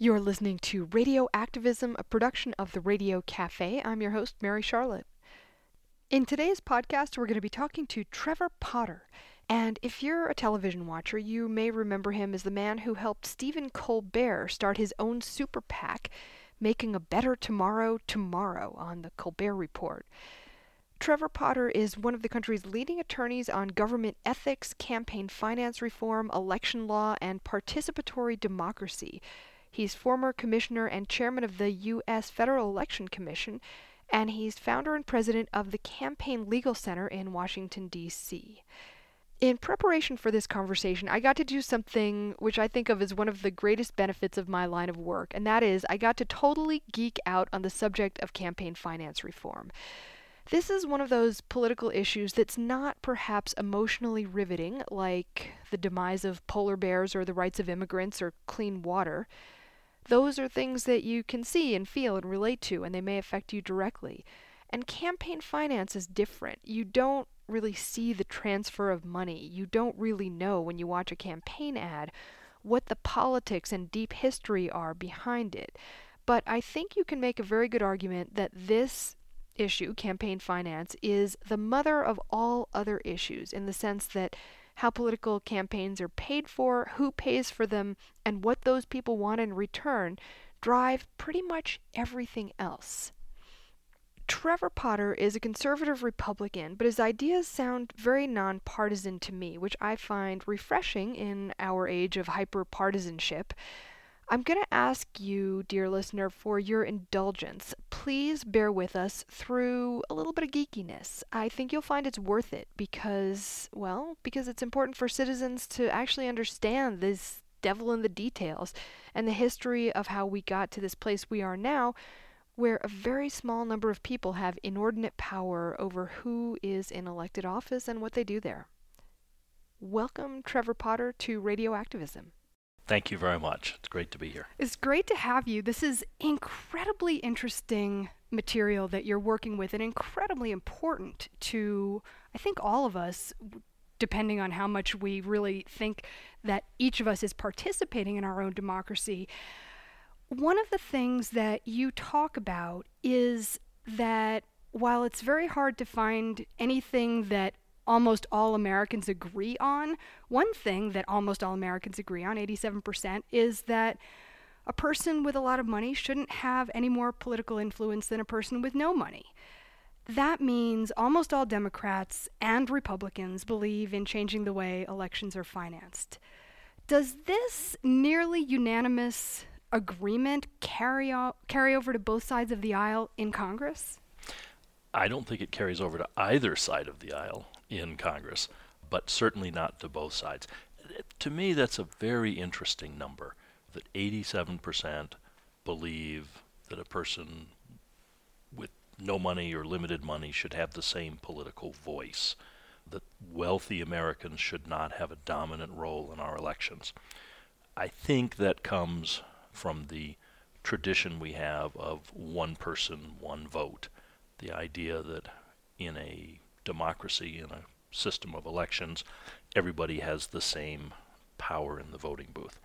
You're listening to Radio Activism, a production of the Radio Cafe. I'm your host, Mary Charlotte. In today's podcast, we're going to be talking to Trevor Potter. And if you're a television watcher, you may remember him as the man who helped Stephen Colbert start his own super PAC, Making a Better Tomorrow Tomorrow on the Colbert Report. Trevor Potter is one of the country's leading attorneys on government ethics, campaign finance reform, election law, and participatory democracy. He's former commissioner and chairman of the U.S. Federal Election Commission and he's founder and president of the Campaign Legal Center in Washington, D.C. In preparation for this conversation, I got to do something which I think of as one of the greatest benefits of my line of work, and that is I got to totally geek out on the subject of campaign finance reform. This is one of those political issues that's not perhaps emotionally riveting, like the demise of polar bears or the rights of immigrants or clean water those are things that you can see and feel and relate to, and they may affect you directly. And campaign finance is different. You don't really see the transfer of money. You don't really know when you watch a campaign ad what the politics and deep history are behind it. But I think you can make a very good argument that this issue, campaign finance, is the mother of all other issues in the sense that how political campaigns are paid for, who pays for them, and what those people want in return drive pretty much everything else. Trevor Potter is a conservative Republican, but his ideas sound very nonpartisan to me, which I find refreshing in our age of hyper partisanship. I'm going to ask you, dear listener, for your indulgence. Please bear with us through a little bit of geekiness. I think you'll find it's worth it because, well, because it's important for citizens to actually understand this devil in the details and the history of how we got to this place we are now, where a very small number of people have inordinate power over who is in elected office and what they do there. Welcome, Trevor Potter, to Radio Activism. Thank you very much. It's great to be here. It's great to have you. This is incredibly interesting material that you're working with and incredibly important to, I think, all of us, depending on how much we really think that each of us is participating in our own democracy. One of the things that you talk about is that while it's very hard to find anything that almost all Americans agree on. One thing that almost all Americans agree on, 87%, is that a person with a lot of money shouldn't have any more political influence than a person with no money. That means almost all Democrats and Republicans believe in changing the way elections are financed. Does this nearly unanimous agreement carry, o- carry over to both sides of the aisle in Congress? I don't think it carries over to either side of the aisle in Congress, but certainly not to both sides. To me, that's a very interesting number that 87% believe that a person with no money or limited money should have the same political voice, that wealthy Americans should not have a dominant role in our elections. I think that comes from the tradition we have of one person, one vote. The idea that in a democracy in a system of elections, everybody has the same power in the voting booth.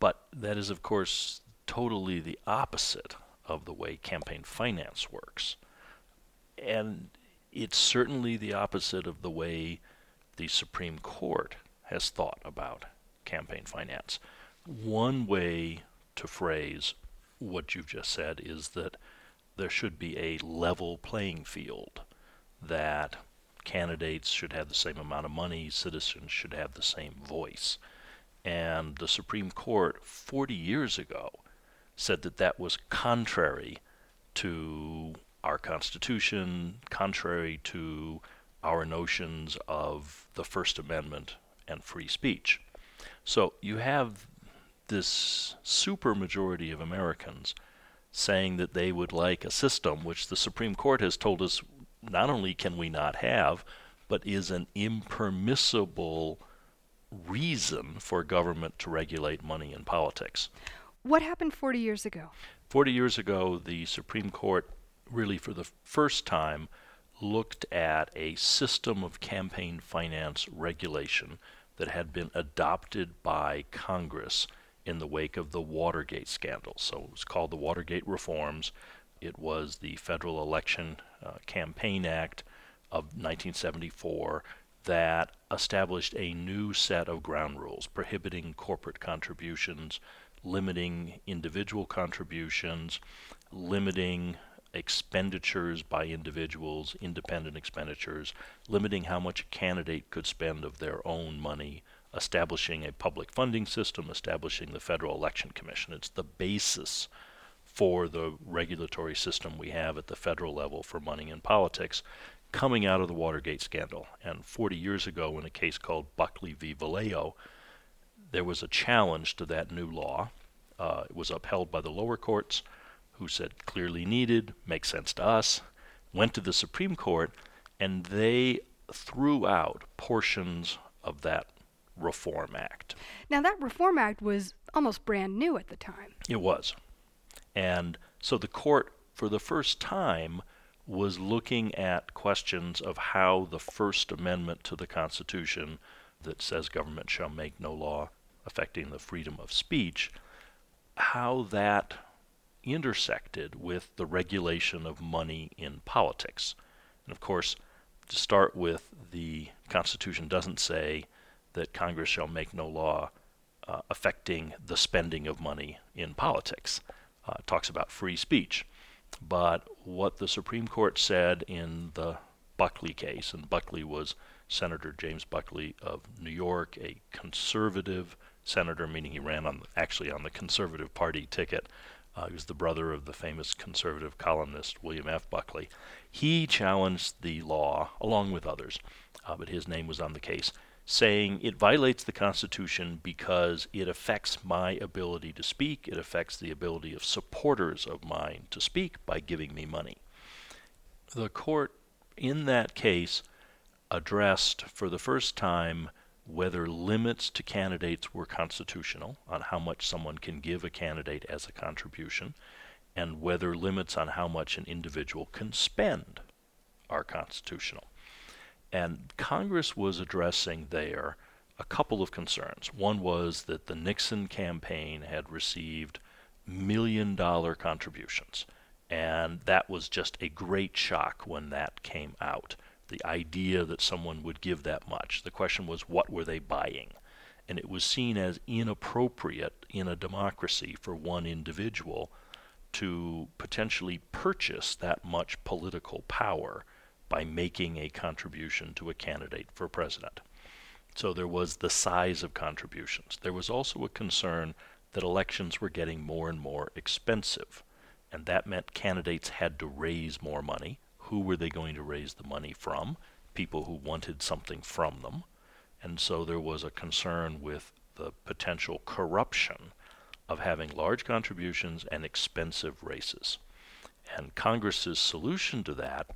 But that is, of course, totally the opposite of the way campaign finance works. And it's certainly the opposite of the way the Supreme Court has thought about campaign finance. One way to phrase what you've just said is that there should be a level playing field that candidates should have the same amount of money, citizens should have the same voice. And the Supreme Court 40 years ago said that that was contrary to our Constitution, contrary to our notions of the First Amendment and free speech. So you have this supermajority of Americans saying that they would like a system which the Supreme Court has told us not only can we not have, but is an impermissible reason for government to regulate money and politics. What happened 40 years ago? 40 years ago, the Supreme Court, really for the first time, looked at a system of campaign finance regulation that had been adopted by Congress in the wake of the Watergate scandal. So it was called the Watergate Reforms. It was the Federal Election uh, Campaign Act of 1974 that established a new set of ground rules prohibiting corporate contributions, limiting individual contributions, limiting expenditures by individuals, independent expenditures, limiting how much a candidate could spend of their own money, establishing a public funding system, establishing the Federal Election Commission. It's the basis for the regulatory system we have at the federal level for money in politics coming out of the Watergate scandal. And 40 years ago, in a case called Buckley v. Valeo, there was a challenge to that new law. Uh, it was upheld by the lower courts, who said clearly needed, makes sense to us, went to the Supreme Court, and they threw out portions of that Reform Act. Now, that Reform Act was almost brand new at the time. It was. And so the court, for the first time, was looking at questions of how the First Amendment to the Constitution, that says government shall make no law affecting the freedom of speech, how that intersected with the regulation of money in politics. And of course, to start with, the Constitution doesn't say that Congress shall make no law uh, affecting the spending of money in politics. Uh, talks about free speech. But what the Supreme Court said in the Buckley case, and Buckley was Senator James Buckley of New York, a conservative senator, meaning he ran on actually on the Conservative Party ticket. Uh, he was the brother of the famous conservative columnist William F. Buckley. He challenged the law along with others, uh, but his name was on the case saying it violates the Constitution because it affects my ability to speak, it affects the ability of supporters of mine to speak by giving me money. The court, in that case, addressed for the first time whether limits to candidates were constitutional on how much someone can give a candidate as a contribution, and whether limits on how much an individual can spend are constitutional. And Congress was addressing there a couple of concerns. One was that the Nixon campaign had received million dollar contributions. And that was just a great shock when that came out. The idea that someone would give that much. The question was, what were they buying? And it was seen as inappropriate in a democracy for one individual to potentially purchase that much political power by making a contribution to a candidate for president. So there was the size of contributions. There was also a concern that elections were getting more and more expensive, and that meant candidates had to raise more money. Who were they going to raise the money from? People who wanted something from them. And so there was a concern with the potential corruption of having large contributions and expensive races. And Congress's solution to that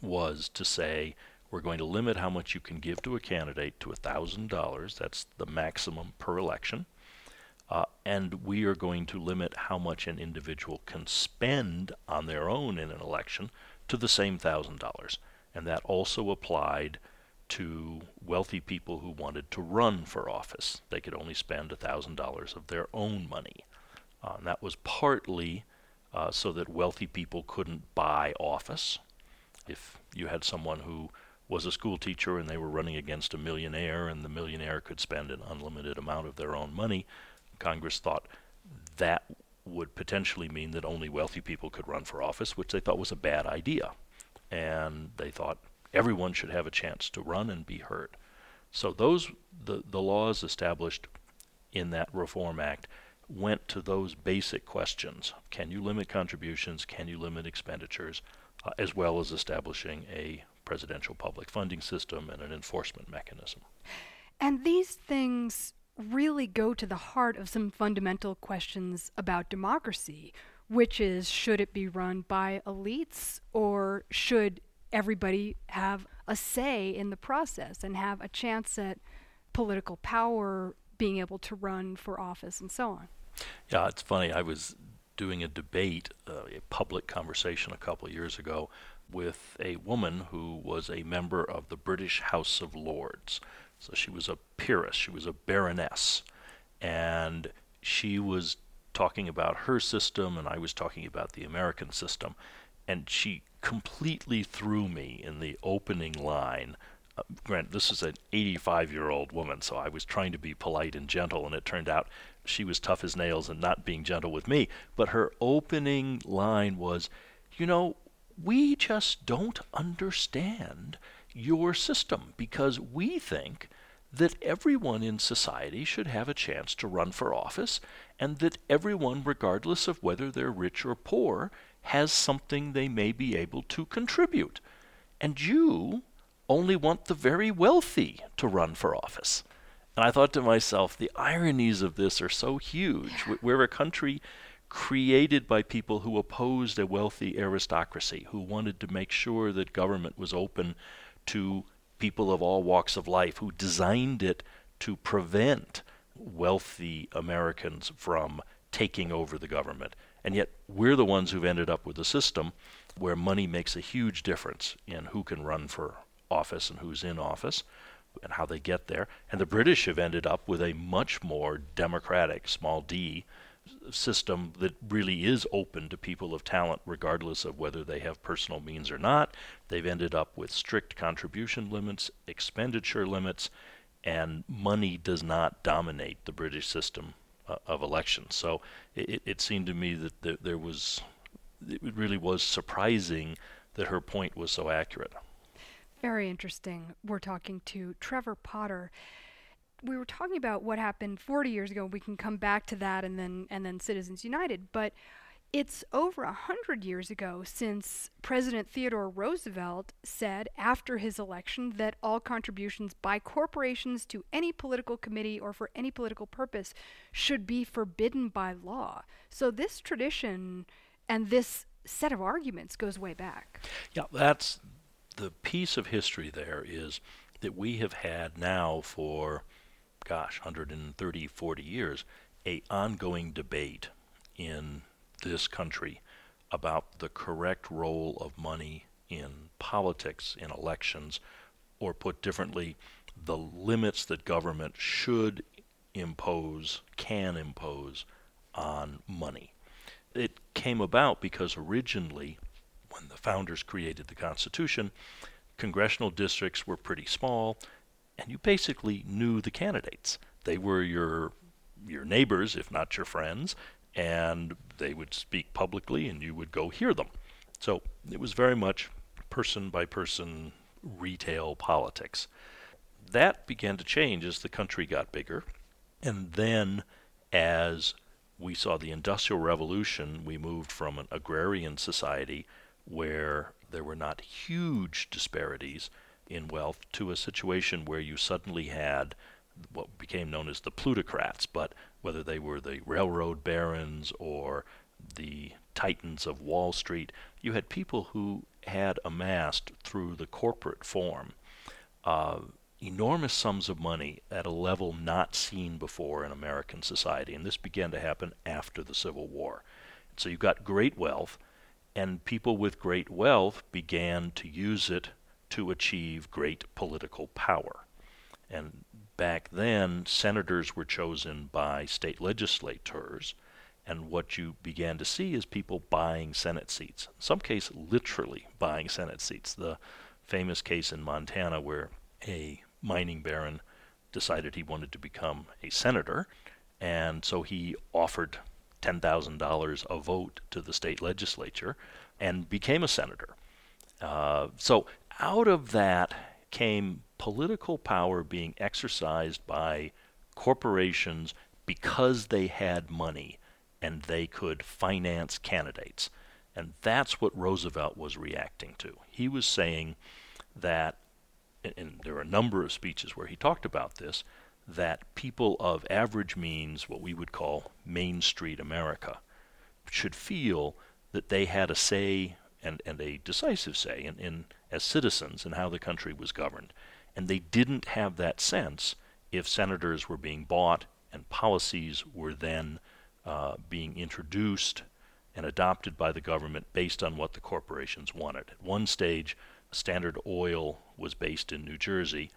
was to say we're going to limit how much you can give to a candidate to $1,000. That's the maximum per election. Uh, and we are going to limit how much an individual can spend on their own in an election to the same $1,000. And that also applied to wealthy people who wanted to run for office. They could only spend $1,000 of their own money. Uh, and that was partly uh, so that wealthy people couldn't buy office if you had someone who was a school teacher and they were running against a millionaire and the millionaire could spend an unlimited amount of their own money, Congress thought that would potentially mean that only wealthy people could run for office, which they thought was a bad idea. And they thought everyone should have a chance to run and be heard. So those the, the laws established in that Reform Act went to those basic questions. Can you limit contributions? Can you limit expenditures? Uh, as well as establishing a presidential public funding system and an enforcement mechanism. And these things really go to the heart of some fundamental questions about democracy, which is should it be run by elites or should everybody have a say in the process and have a chance at political power, being able to run for office, and so on? Yeah, it's funny. I was doing a debate, uh, a public conversation a couple years ago with a woman who was a member of the British House of Lords. So she was a peeress, she was a baroness, and she was talking about her system, and I was talking about the American system, and she completely threw me in the opening line. Uh, grant this is an 85 year old woman, so I was trying to be polite and gentle, and it turned out she was tough as nails and not being gentle with me. But her opening line was, You know, we just don't understand your system because we think that everyone in society should have a chance to run for office and that everyone, regardless of whether they're rich or poor, has something they may be able to contribute. And you only want the very wealthy to run for office. And I thought to myself, the ironies of this are so huge. Yeah. We're a country created by people who opposed a wealthy aristocracy, who wanted to make sure that government was open to people of all walks of life, who designed it to prevent wealthy Americans from taking over the government. And yet, we're the ones who've ended up with a system where money makes a huge difference in who can run for office and who's in office and how they get there. And the British have ended up with a much more democratic, small d, system that really is open to people of talent, regardless of whether they have personal means or not. They've ended up with strict contribution limits, expenditure limits, and money does not dominate the British system uh, of elections. So it, it, seemed to me that there, there was, it really was surprising that her point was so accurate. Very interesting. We're talking to Trevor Potter. We were talking about what happened 40 years ago. We can come back to that and then and then Citizens United, but it's over a hundred years ago since President Theodore Roosevelt said after his election that all contributions by corporations to any political committee or for any political purpose should be forbidden by law. So this tradition and this set of arguments goes way back. Yeah, that's the piece of history there is that we have had now for gosh 130 40 years a ongoing debate in this country about the correct role of money in politics, in elections, or put differently, the limits that government should impose, can impose on money. It came about because originally, when the founders created the Constitution, congressional districts were pretty small, and you basically knew the candidates. They were your your neighbors, if not your friends, and they would speak publicly and you would go hear them. So it was very much person by person retail politics. That began to change as the country got bigger. And then as we saw the Industrial Revolution, we moved from an agrarian society where there were not huge disparities in wealth to a situation where you suddenly had what became known as the plutocrats, but whether they were the railroad barons or the titans of Wall Street, you had people who had amassed through the corporate form uh, enormous sums of money at a level not seen before in American society. And this began to happen after the Civil War. So you got great wealth, and people with great wealth began to use it to achieve great political power. And back then, senators were chosen by state legislators, and what you began to see is people buying Senate seats. In some case, literally buying Senate seats. The famous case in Montana where a mining baron decided he wanted to become a senator, and so he offered $10,000 a vote to the state legislature and became a senator. Uh, so out of that came political power being exercised by corporations because they had money and they could finance candidates. And that's what Roosevelt was reacting to. He was saying that, and there are a number of speeches where he talked about this, that people of average means, what we would call Main Street America, should feel that they had a say and, and a decisive say in, in as citizens in how the country was governed. And they didn't have that sense if senators were being bought and policies were then uh, being introduced and adopted by the government based on what the corporations wanted. At one stage, Standard Oil was based in New Jersey,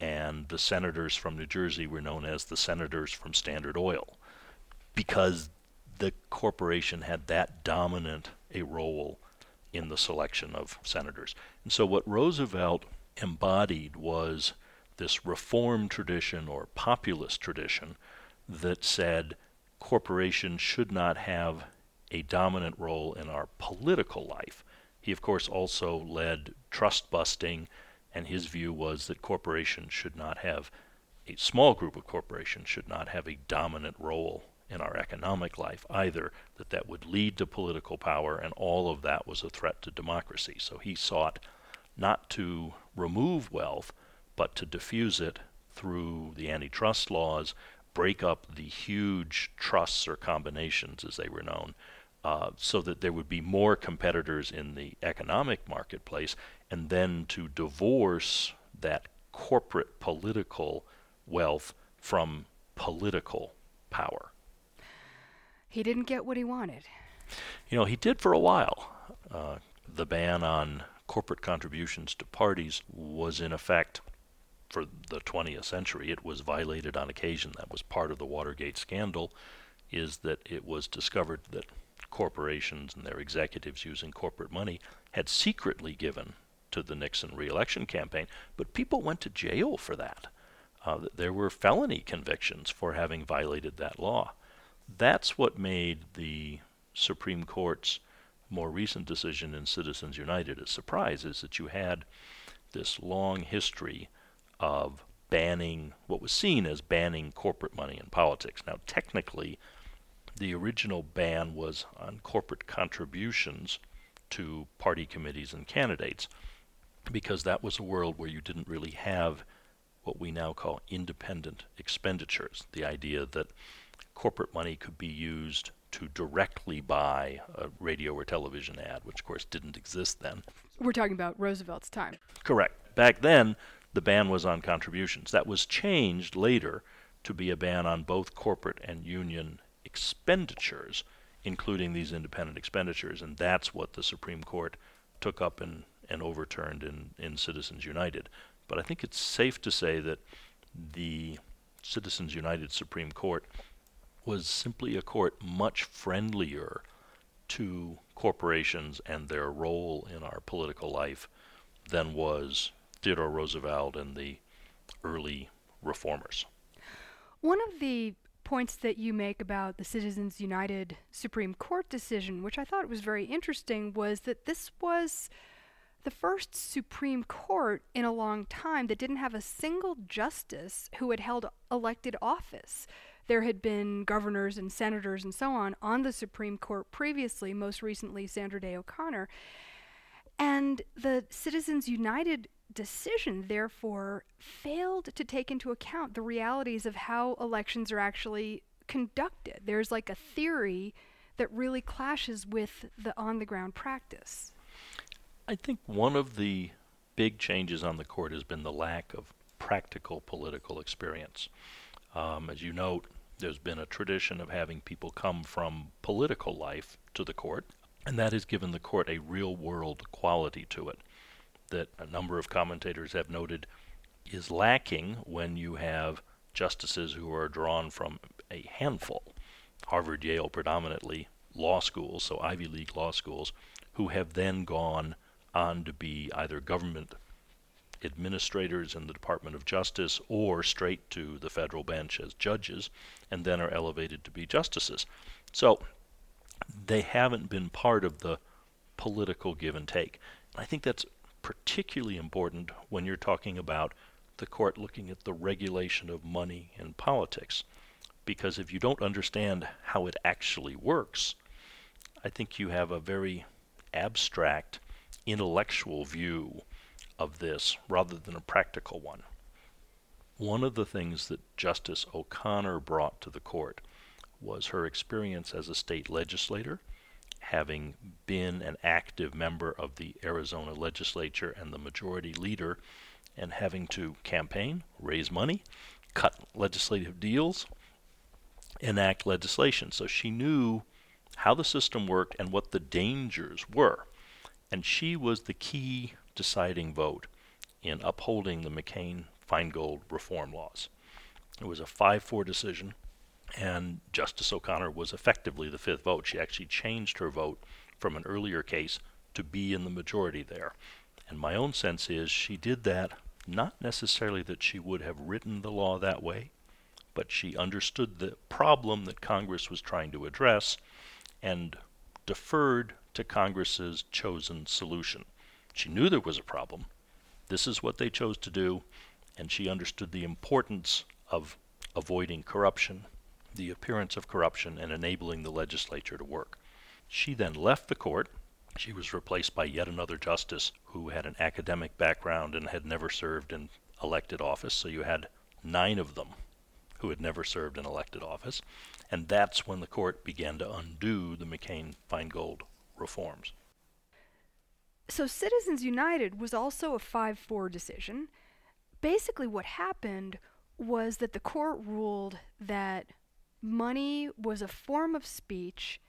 and the senators from New Jersey were known as the senators from Standard Oil because the corporation had that dominant a role in the selection of senators. And so what Roosevelt embodied was this reform tradition or populist tradition that said corporations should not have a dominant role in our political life. He, of course, also led trust busting, and his view was that corporations should not have, a small group of corporations should not have a dominant role in our economic life either, that that would lead to political power, and all of that was a threat to democracy. So he sought not to remove wealth, but to diffuse it through the antitrust laws, break up the huge trusts or combinations, as they were known, uh, so that there would be more competitors in the economic marketplace, and then to divorce that corporate political wealth from political power. He didn't get what he wanted. You know, he did for a while. Uh, the ban on corporate contributions to parties was in effect for the 20th century. It was violated on occasion. That was part of the Watergate scandal, is that it was discovered that corporations and their executives using corporate money had secretly given to the Nixon reelection campaign, but people went to jail for that. Uh, there were felony convictions for having violated that law. That's what made the Supreme Court's more recent decision in Citizens United a surprise, is that you had this long history of banning what was seen as banning corporate money in politics. Now, technically, the original ban was on corporate contributions to party committees and candidates because that was a world where you didn't really have what we now call independent expenditures. The idea that corporate money could be used to directly buy a radio or television ad, which of course didn't exist then. We're talking about Roosevelt's time. Correct. Back then, the ban was on contributions. That was changed later to be a ban on both corporate and union expenditures, including these independent expenditures, and that's what the Supreme Court took up and, and overturned in, in Citizens United. But I think it's safe to say that the Citizens United Supreme Court was simply a court much friendlier to corporations and their role in our political life than was Theodore Roosevelt and the early reformers. One of the points that you make about the Citizens United Supreme Court decision, which I thought was very interesting, was that this was the first Supreme Court in a long time that didn't have a single justice who had held elected office there had been governors and senators and so on on the Supreme Court previously, most recently Sandra Day O'Connor. And the Citizens United decision, therefore, failed to take into account the realities of how elections are actually conducted. There's like a theory that really clashes with the on the ground practice. I think one of the big changes on the court has been the lack of practical political experience. Um, as you note, there's been a tradition of having people come from political life to the court, and that has given the court a real world quality to it that a number of commentators have noted is lacking when you have justices who are drawn from a handful, Harvard, Yale predominantly, law schools, so Ivy League law schools, who have then gone on to be either government administrators in the Department of Justice or straight to the federal bench as judges and then are elevated to be justices. So they haven't been part of the political give and take. I think that's particularly important when you're talking about the court looking at the regulation of money and politics. Because if you don't understand how it actually works, I think you have a very abstract intellectual view of this rather than a practical one. One of the things that Justice O'Connor brought to the court was her experience as a state legislator, having been an active member of the Arizona legislature and the majority leader, and having to campaign, raise money, cut legislative deals, enact legislation. So she knew how the system worked and what the dangers were. And she was the key deciding vote in upholding the McCain Feingold reform laws. It was a 5 4 decision. And Justice O'Connor was effectively the fifth vote. She actually changed her vote from an earlier case to be in the majority there. And my own sense is she did that not necessarily that she would have written the law that way, but she understood the problem that Congress was trying to address and deferred to Congress's chosen solution. She knew there was a problem. This is what they chose to do, and she understood the importance of avoiding corruption, the appearance of corruption, and enabling the legislature to work. She then left the court. She was replaced by yet another justice who had an academic background and had never served in elected office. So you had nine of them who had never served in elected office. And that's when the court began to undo the McCain Feingold reforms. So Citizens United was also a 5 4 decision. Basically, what happened was that the court ruled that money was a form of speech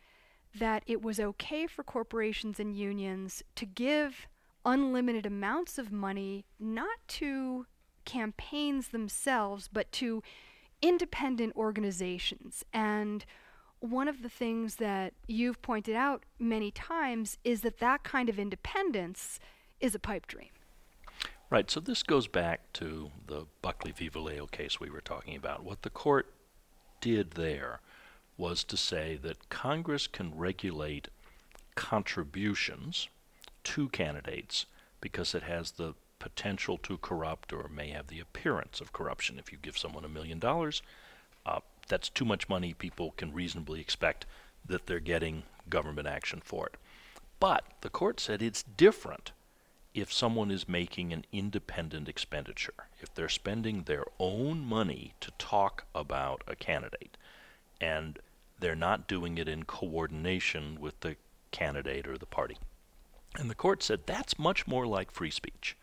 that it was okay for corporations and unions to give unlimited amounts of money not to campaigns themselves, but to independent organizations. And one of the things that you've pointed out many times is that that kind of independence is a pipe dream. Right, so this goes back to the Buckley v. Valeo case we were talking about. What the court did there was to say that Congress can regulate contributions to candidates because it has the potential to corrupt or may have the appearance of corruption. If you give someone a million dollars, uh, that's too much money. People can reasonably expect that they're getting government action for it. But the court said it's different if someone is making an independent expenditure, if they're spending their own money to talk about a candidate, and they're not doing it in coordination with the candidate or the party. And the court said that's much more like free speech.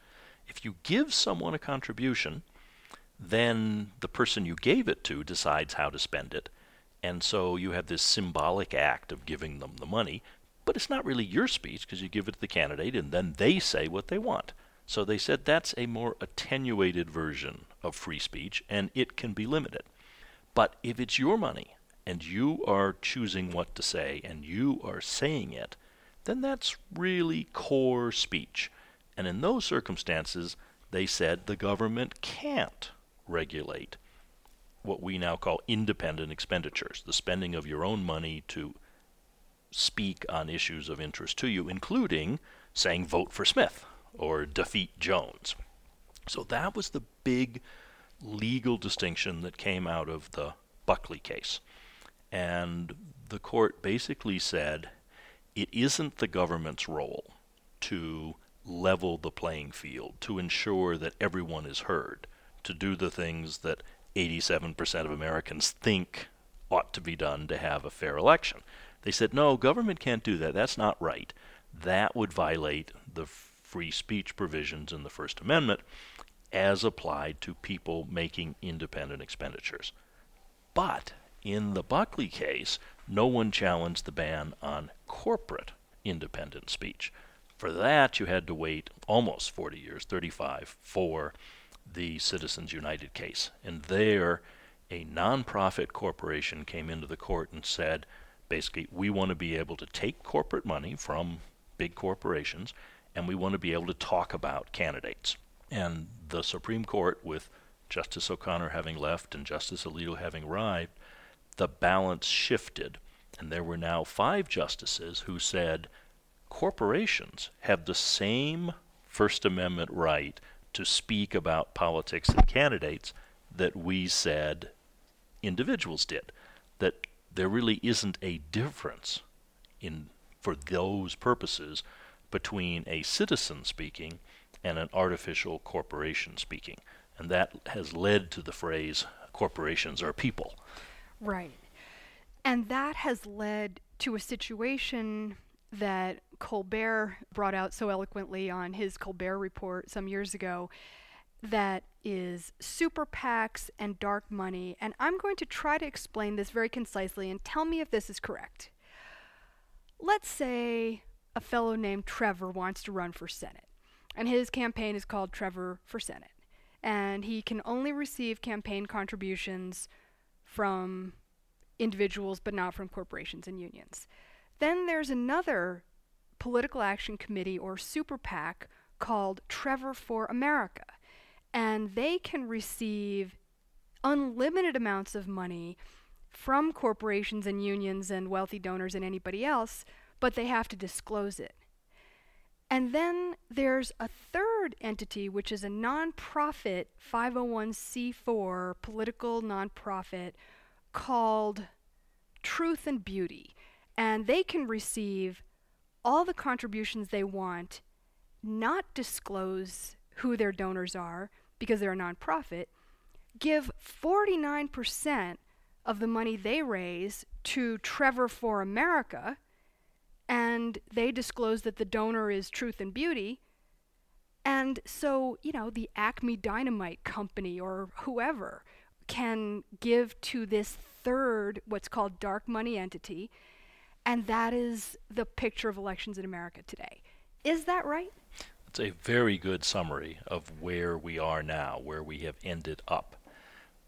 If you give someone a contribution, then the person you gave it to decides how to spend it. And so you have this symbolic act of giving them the money, but it's not really your speech because you give it to the candidate and then they say what they want. So they said that's a more attenuated version of free speech and it can be limited. But if it's your money and you are choosing what to say and you are saying it, then that's really core speech. And in those circumstances, they said the government can't regulate what we now call independent expenditures, the spending of your own money to speak on issues of interest to you, including saying vote for Smith or defeat Jones. So that was the big legal distinction that came out of the Buckley case. And the court basically said it isn't the government's role to level the playing field, to ensure that everyone is heard, to do the things that 87% of Americans think ought to be done to have a fair election. They said, no, government can't do that. That's not right. That would violate the free speech provisions in the First Amendment as applied to people making independent expenditures. But in the Buckley case, no one challenged the ban on corporate independent speech. For that, you had to wait almost 40 years, 35, for the Citizens United case. And there, a nonprofit corporation came into the court and said, basically, we want to be able to take corporate money from big corporations and we want to be able to talk about candidates. And the Supreme Court, with Justice O'Connor having left and Justice Alito having arrived, the balance shifted. And there were now five justices who said corporations have the same First Amendment right to speak about politics and candidates that we said individuals did. That there really isn't a difference in for those purposes between a citizen speaking and an artificial corporation speaking. And that has led to the phrase corporations are people. Right. And that has led to a situation that Colbert brought out so eloquently on his Colbert report some years ago that is super PACs and dark money. And I'm going to try to explain this very concisely and tell me if this is correct. Let's say a fellow named Trevor wants to run for Senate, and his campaign is called Trevor for Senate. And he can only receive campaign contributions from individuals but not from corporations and unions. Then there's another political action committee or super PAC called Trevor for America. And they can receive unlimited amounts of money from corporations and unions and wealthy donors and anybody else, but they have to disclose it. And then there's a third entity, which is a nonprofit 501c4 political nonprofit called Truth and Beauty. And they can receive all the contributions they want, not disclose who their donors are because they're a nonprofit, give 49% of the money they raise to Trevor for America, and they disclose that the donor is Truth and Beauty. And so, you know, the Acme Dynamite Company or whoever can give to this third, what's called dark money entity, and that is the picture of elections in America today. Is that right? It's a very good summary of where we are now, where we have ended up.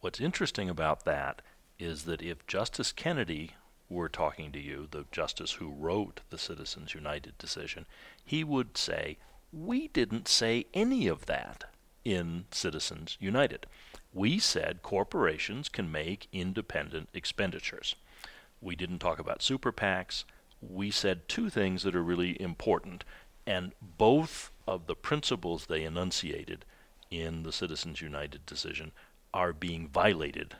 What's interesting about that is that if Justice Kennedy were talking to you, the justice who wrote the Citizens United decision, he would say, We didn't say any of that in Citizens United. We said corporations can make independent expenditures. We didn't talk about super PACs. We said two things that are really important, and both of the principles they enunciated in the Citizens United decision are being violated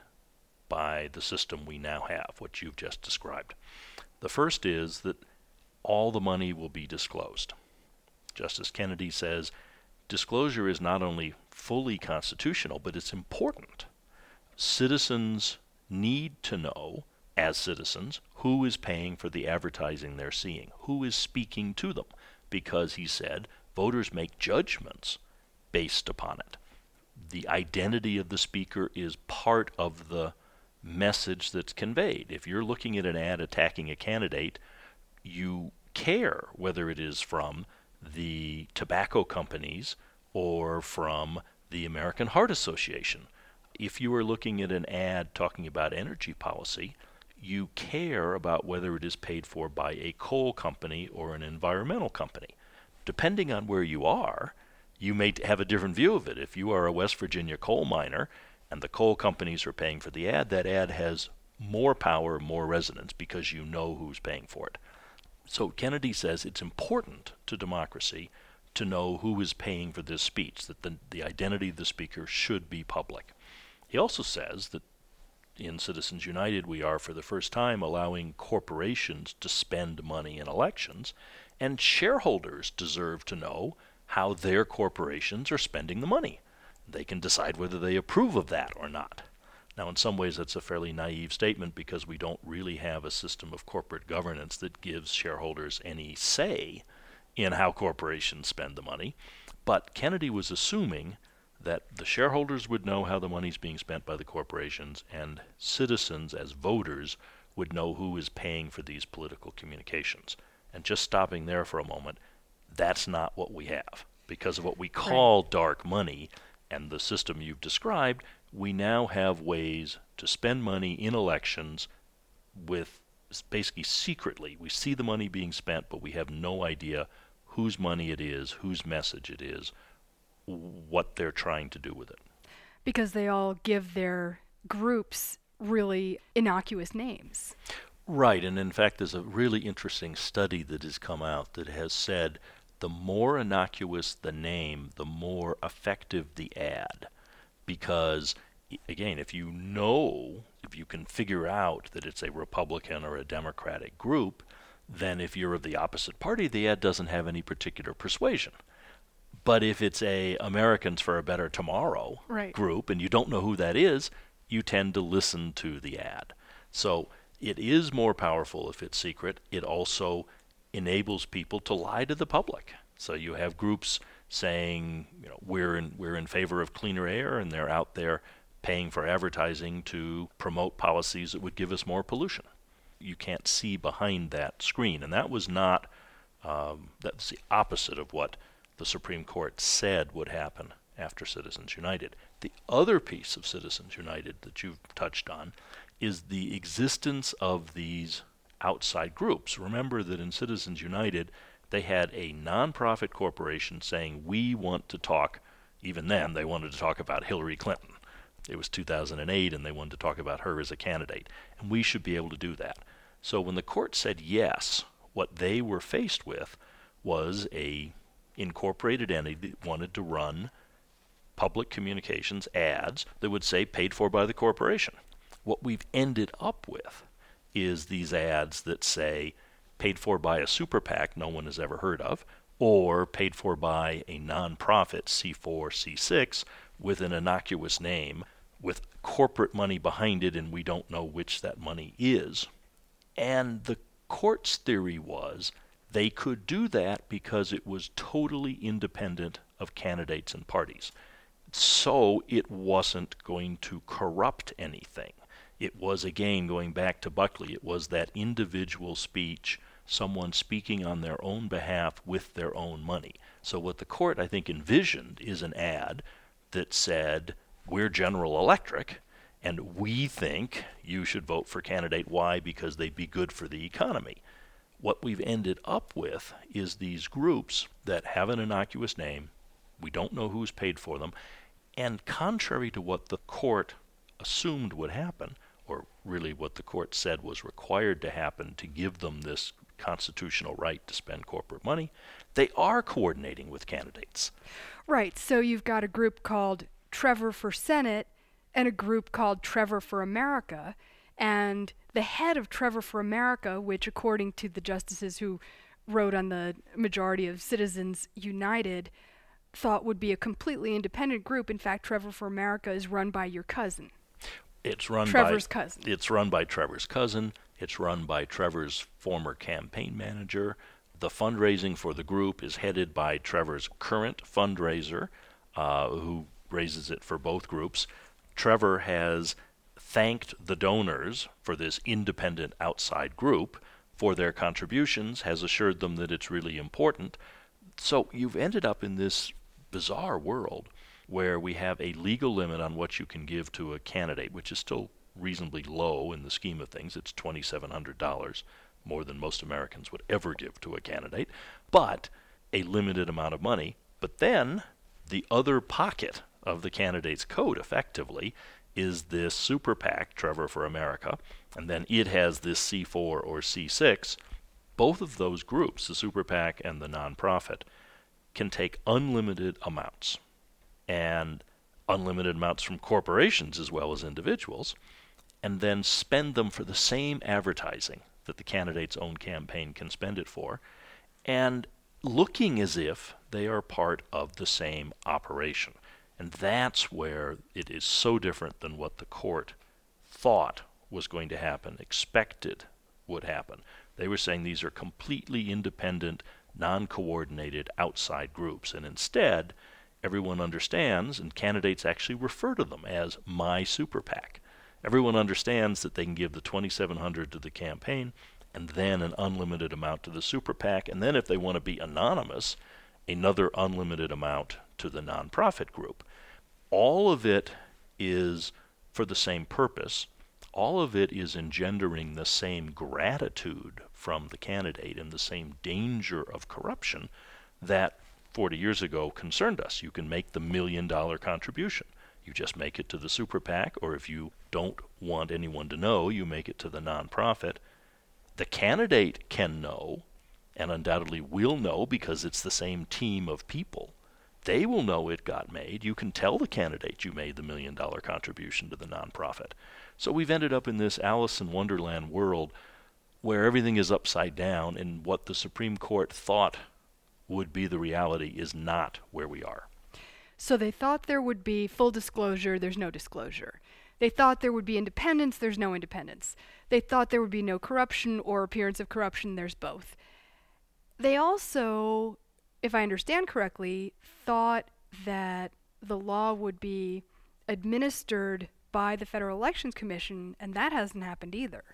by the system we now have, what you've just described. The first is that all the money will be disclosed. Justice Kennedy says disclosure is not only fully constitutional, but it's important. Citizens need to know, as citizens, who is paying for the advertising they're seeing, who is speaking to them, because he said voters make judgments based upon it. The identity of the speaker is part of the message that's conveyed. If you're looking at an ad attacking a candidate, you care whether it is from the tobacco companies or from the American Heart Association. If you are looking at an ad talking about energy policy, you care about whether it is paid for by a coal company or an environmental company. Depending on where you are, you may have a different view of it. If you are a West Virginia coal miner and the coal companies are paying for the ad, that ad has more power, more resonance because you know who's paying for it. So Kennedy says it's important to democracy to know who is paying for this speech, that the, the identity of the speaker should be public. He also says that in Citizens United we are for the first time allowing corporations to spend money in elections, and shareholders deserve to know how their corporations are spending the money. They can decide whether they approve of that or not. Now, in some ways, that's a fairly naive statement because we don't really have a system of corporate governance that gives shareholders any say in how corporations spend the money. But Kennedy was assuming that the shareholders would know how the money is being spent by the corporations, and citizens, as voters, would know who is paying for these political communications. And just stopping there for a moment, that's not what we have. Because of what we call right. dark money and the system you've described, we now have ways to spend money in elections with basically secretly. We see the money being spent, but we have no idea whose money it is, whose message it is, what they're trying to do with it. Because they all give their groups really innocuous names. Right, and in fact, there's a really interesting study that has come out that has said the more innocuous the name, the more effective the ad because again, if you know, if you can figure out that it's a Republican or a Democratic group, then if you're of the opposite party, the ad doesn't have any particular persuasion. But if it's a Americans for a Better Tomorrow right. group and you don't know who that is, you tend to listen to the ad. So it is more powerful if it's secret. It also enables people to lie to the public. So you have groups saying, you know, we're in we're in favor of cleaner air, and they're out there paying for advertising to promote policies that would give us more pollution. You can't see behind that screen, and that was not um, that's the opposite of what the Supreme Court said would happen after Citizens United. The other piece of Citizens United that you've touched on is the existence of these outside groups. Remember that in Citizens United, they had a nonprofit corporation saying, We want to talk. Even then, they wanted to talk about Hillary Clinton. It was 2008, and they wanted to talk about her as a candidate. And we should be able to do that. So when the court said yes, what they were faced with was a incorporated entity that wanted to run public communications ads that would say paid for by the corporation. What we've ended up with is these ads that say paid for by a super PAC no one has ever heard of, or paid for by a nonprofit C4, C6 with an innocuous name with corporate money behind it, and we don't know which that money is. And the court's theory was they could do that because it was totally independent of candidates and parties. So it wasn't going to corrupt anything. It was, again, going back to Buckley, it was that individual speech, someone speaking on their own behalf with their own money. So, what the court, I think, envisioned is an ad that said, We're General Electric, and we think you should vote for candidate Y because they'd be good for the economy. What we've ended up with is these groups that have an innocuous name, we don't know who's paid for them, and contrary to what the court assumed would happen, or really what the court said was required to happen to give them this constitutional right to spend corporate money, they are coordinating with candidates. Right. So you've got a group called Trevor for Senate and a group called Trevor for America. And the head of Trevor for America, which, according to the justices who wrote on the majority of Citizens United, thought would be a completely independent group. In fact, Trevor for America is run by your cousin. It's run Trevor's by cousin. It's run by Trevor's cousin. It's run by Trevor's former campaign manager. The fundraising for the group is headed by Trevor's current fundraiser, uh, who raises it for both groups. Trevor has thanked the donors for this independent outside group for their contributions, has assured them that it's really important. So you've ended up in this bizarre world where we have a legal limit on what you can give to a candidate, which is still reasonably low in the scheme of things. It's $2,700, more than most Americans would ever give to a candidate, but a limited amount of money. But then the other pocket of the candidate's code, effectively, is this super PAC, Trevor for America, and then it has this C4 or C6. Both of those groups, the super PAC and the nonprofit, can take unlimited amounts and unlimited amounts from corporations as well as individuals, and then spend them for the same advertising that the candidate's own campaign can spend it for, and looking as if they are part of the same operation. And that's where it is so different than what the court thought was going to happen, expected would happen. They were saying these are completely independent, non coordinated outside groups. And instead, everyone understands, and candidates actually refer to them as my super PAC. Everyone understands that they can give the 2700 to the campaign and then an unlimited amount to the super PAC, and then if they want to be anonymous, another unlimited amount to the nonprofit group. All of it is for the same purpose. All of it is engendering the same gratitude from the candidate and the same danger of corruption that 40 years ago concerned us. You can make the million dollar contribution. You just make it to the super PAC, or if you don't want anyone to know, you make it to the nonprofit. The candidate can know, and undoubtedly will know because it's the same team of people. They will know it got made. You can tell the candidate you made the million dollar contribution to the nonprofit. So we've ended up in this Alice in Wonderland world where everything is upside down, and what the Supreme Court thought would be the reality is not where we are. So they thought there would be full disclosure, there's no disclosure. They thought there would be independence, there's no independence. They thought there would be no corruption or appearance of corruption, there's both. They also, if I understand correctly, thought that the law would be administered by the Federal Elections Commission, and that hasn't happened either.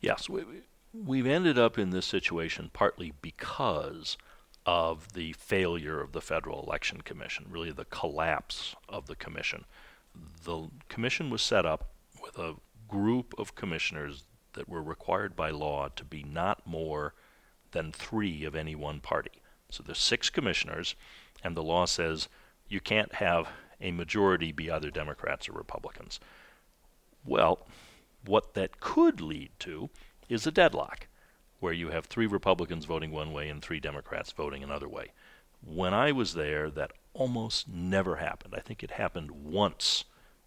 Yes, we, we've ended up in this situation partly because of the failure of the Federal Election Commission, really the collapse of the commission. The commission was set up with a group of commissioners that were required by law to be not more than three of any one party. So there's six commissioners, and the law says you can't have a majority be either Democrats or Republicans. Well, what that could lead to is a deadlock, where you have three Republicans voting one way and three Democrats voting another way. When I was there, that almost never happened. I think it happened once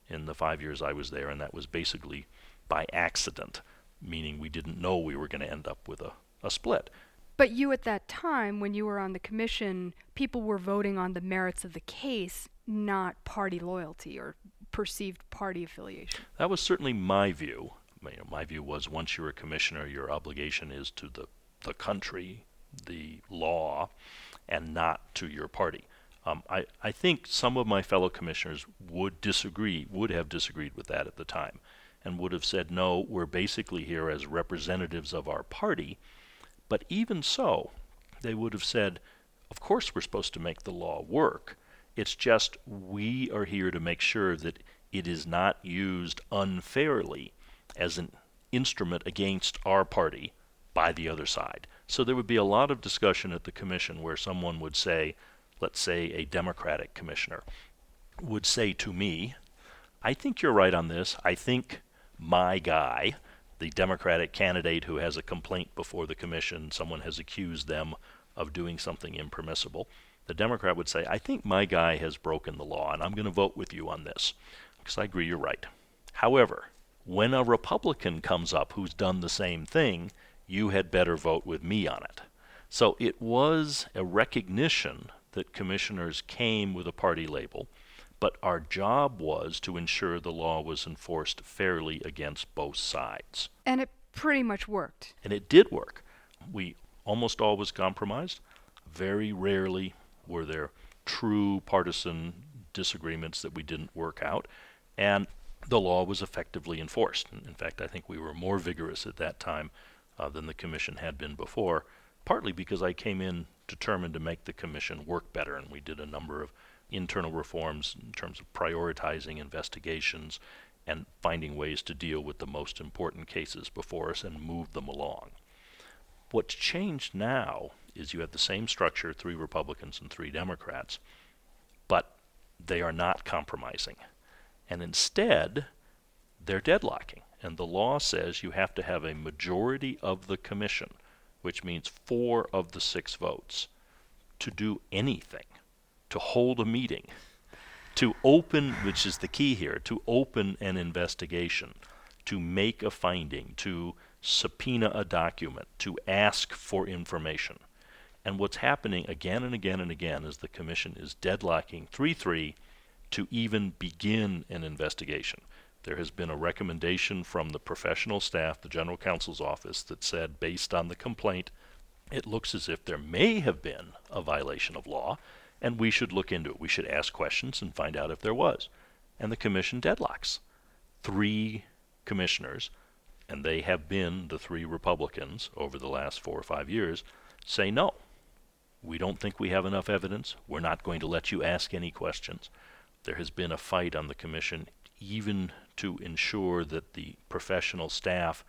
in the five years I was there, and that was basically by accident, meaning we didn't know we were going to end up with a, a split. But you, at that time, when you were on the commission, people were voting on the merits of the case, not party loyalty or perceived party affiliation. That was certainly my view. You know, my view was once you're a commissioner, your obligation is to the, the country, the law, and not to your party. Um, I, I think some of my fellow commissioners would disagree, would have disagreed with that at the time, and would have said, no, we're basically here as representatives of our party but even so, they would have said, of course we're supposed to make the law work. It's just we are here to make sure that it is not used unfairly as an instrument against our party by the other side. So there would be a lot of discussion at the commission where someone would say, let's say a Democratic commissioner, would say to me, I think you're right on this. I think my guy the Democratic candidate who has a complaint before the commission, someone has accused them of doing something impermissible, the Democrat would say, I think my guy has broken the law and I'm going to vote with you on this because I agree you're right. However, when a Republican comes up who's done the same thing, you had better vote with me on it. So it was a recognition that commissioners came with a party label but our job was to ensure the law was enforced fairly against both sides. And it pretty much worked. And it did work. We almost always compromised. Very rarely were there true partisan disagreements that we didn't work out. And the law was effectively enforced. In fact, I think we were more vigorous at that time uh, than the commission had been before, partly because I came in determined to make the commission work better, and we did a number of internal reforms in terms of prioritizing investigations and finding ways to deal with the most important cases before us and move them along. What's changed now is you have the same structure, three Republicans and three Democrats, but they are not compromising. And instead, they're deadlocking. And the law says you have to have a majority of the commission, which means four of the six votes, to do anything to hold a meeting, to open, which is the key here, to open an investigation, to make a finding, to subpoena a document, to ask for information. And what's happening again and again and again is the commission is deadlocking 3 3 to even begin an investigation. There has been a recommendation from the professional staff, the general counsel's office, that said, based on the complaint, it looks as if there may have been a violation of law, and we should look into it. We should ask questions and find out if there was. And the commission deadlocks. Three commissioners, and they have been the three Republicans over the last four or five years, say no. We don't think we have enough evidence. We're not going to let you ask any questions. There has been a fight on the commission even to ensure that the professional staff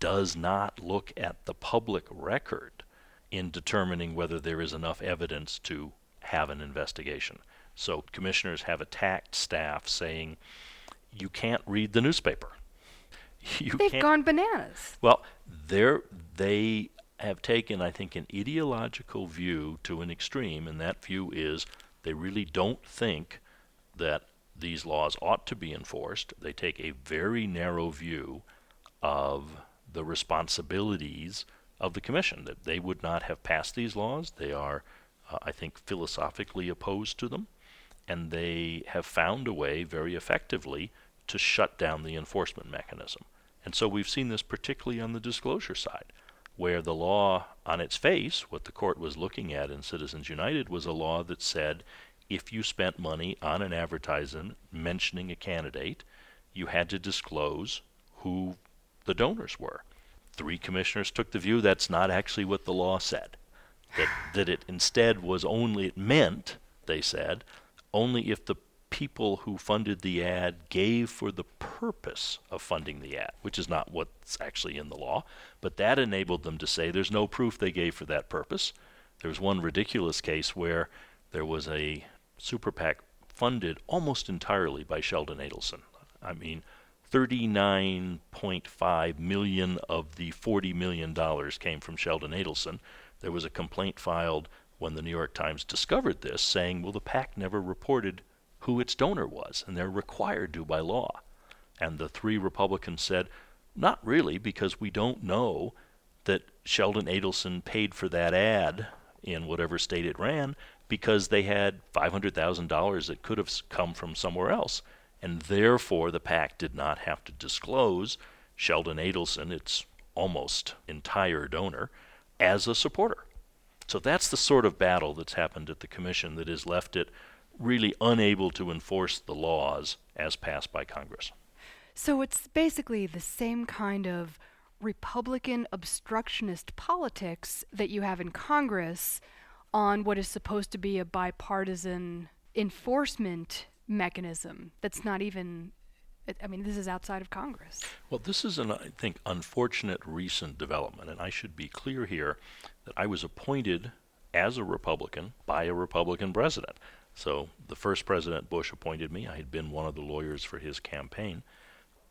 does not look at the public record in determining whether there is enough evidence to have an investigation. So commissioners have attacked staff saying, you can't read the newspaper. You They've gone bananas. Well, they're, they have taken, I think, an ideological view to an extreme, and that view is they really don't think that these laws ought to be enforced. They take a very narrow view of the responsibilities of the commission, that they would not have passed these laws. They are uh, I think, philosophically opposed to them, and they have found a way very effectively to shut down the enforcement mechanism. And so we've seen this particularly on the disclosure side, where the law on its face, what the court was looking at in Citizens United, was a law that said if you spent money on an advertisement mentioning a candidate, you had to disclose who the donors were. Three commissioners took the view that's not actually what the law said that, that it instead was only, it meant, they said, only if the people who funded the ad gave for the purpose of funding the ad, which is not what's actually in the law, but that enabled them to say there's no proof they gave for that purpose. There was one ridiculous case where there was a super PAC funded almost entirely by Sheldon Adelson. I mean, 39.5 million of the 40 million dollars came from Sheldon Adelson. There was a complaint filed when the New York Times discovered this saying, well, the PAC never reported who its donor was, and they're required to by law. And the three Republicans said, not really, because we don't know that Sheldon Adelson paid for that ad in whatever state it ran because they had $500,000 that could have come from somewhere else. And therefore, the PAC did not have to disclose Sheldon Adelson, its almost entire donor, as a supporter. So that's the sort of battle that's happened at the Commission that has left it really unable to enforce the laws as passed by Congress. So it's basically the same kind of Republican obstructionist politics that you have in Congress on what is supposed to be a bipartisan enforcement mechanism that's not even I mean, this is outside of Congress. Well, this is an, I think, unfortunate recent development, and I should be clear here that I was appointed as a Republican by a Republican president. So the first President Bush appointed me. I had been one of the lawyers for his campaign.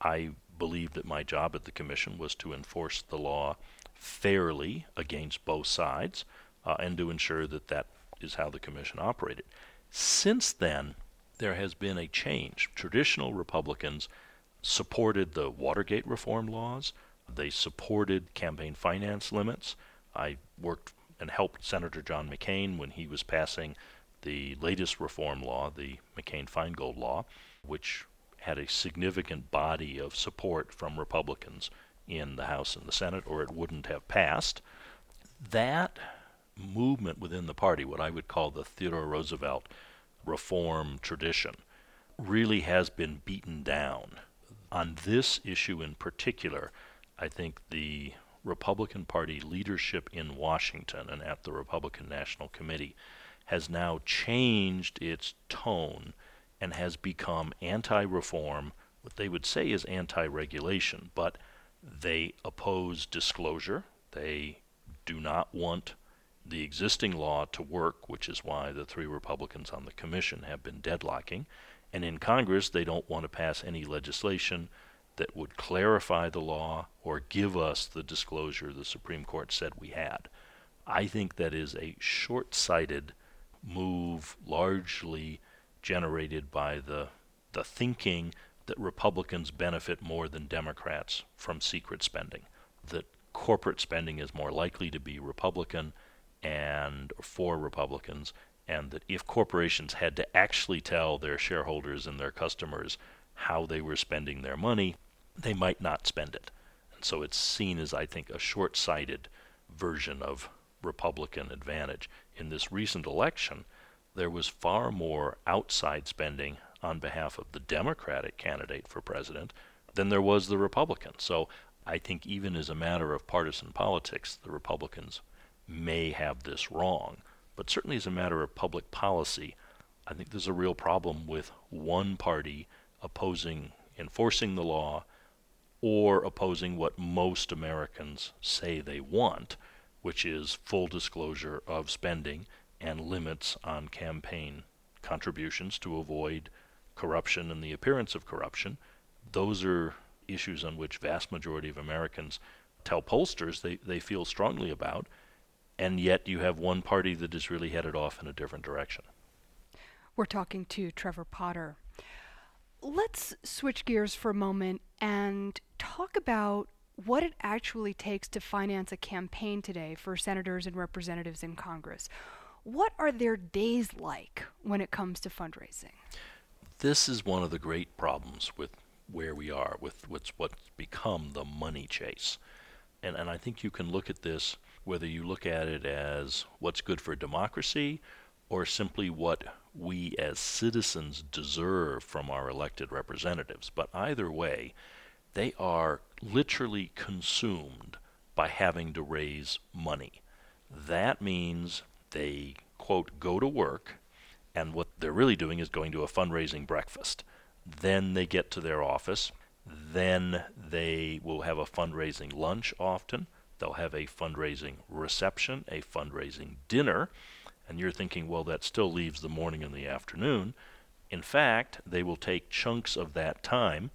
I believed that my job at the commission was to enforce the law fairly against both sides uh, and to ensure that that is how the commission operated. Since then, there has been a change. Traditional Republicans supported the Watergate reform laws. They supported campaign finance limits. I worked and helped Senator John McCain when he was passing the latest reform law, the McCain Feingold law, which had a significant body of support from Republicans in the House and the Senate, or it wouldn't have passed. That movement within the party, what I would call the Theodore Roosevelt reform tradition, really has been beaten down. On this issue in particular, I think the Republican Party leadership in Washington and at the Republican National Committee has now changed its tone and has become anti reform, what they would say is anti regulation, but they oppose disclosure. They do not want the existing law to work, which is why the three Republicans on the commission have been deadlocking. And in Congress, they don't want to pass any legislation that would clarify the law or give us the disclosure the Supreme Court said we had. I think that is a short sighted move largely generated by the the thinking that Republicans benefit more than Democrats from secret spending, that corporate spending is more likely to be Republican and for Republicans, and that if corporations had to actually tell their shareholders and their customers how they were spending their money, they might not spend it. And so it's seen as, I think, a short sighted version of Republican advantage. In this recent election, there was far more outside spending on behalf of the Democratic candidate for president than there was the Republican. So I think even as a matter of partisan politics, the Republicans may have this wrong. But certainly as a matter of public policy, I think there's a real problem with one party opposing enforcing the law or opposing what most Americans say they want, which is full disclosure of spending and limits on campaign contributions to avoid corruption and the appearance of corruption. Those are issues on which vast majority of Americans tell pollsters they, they feel strongly about, and yet you have one party that is really headed off in a different direction. We're talking to Trevor Potter. Let's switch gears for a moment and talk about what it actually takes to finance a campaign today for senators and representatives in Congress. What are their days like when it comes to fundraising? This is one of the great problems with where we are, with what's, what's become the money chase. And, and I think you can look at this whether you look at it as what's good for democracy or simply what we as citizens deserve from our elected representatives. But either way, they are literally consumed by having to raise money. That means they, quote, go to work And what they're really doing is going to a fundraising breakfast. Then they get to their office. Then they will have a fundraising lunch often. They'll have a fundraising reception, a fundraising dinner. And you're thinking, well, that still leaves the morning and the afternoon. In fact, they will take chunks of that time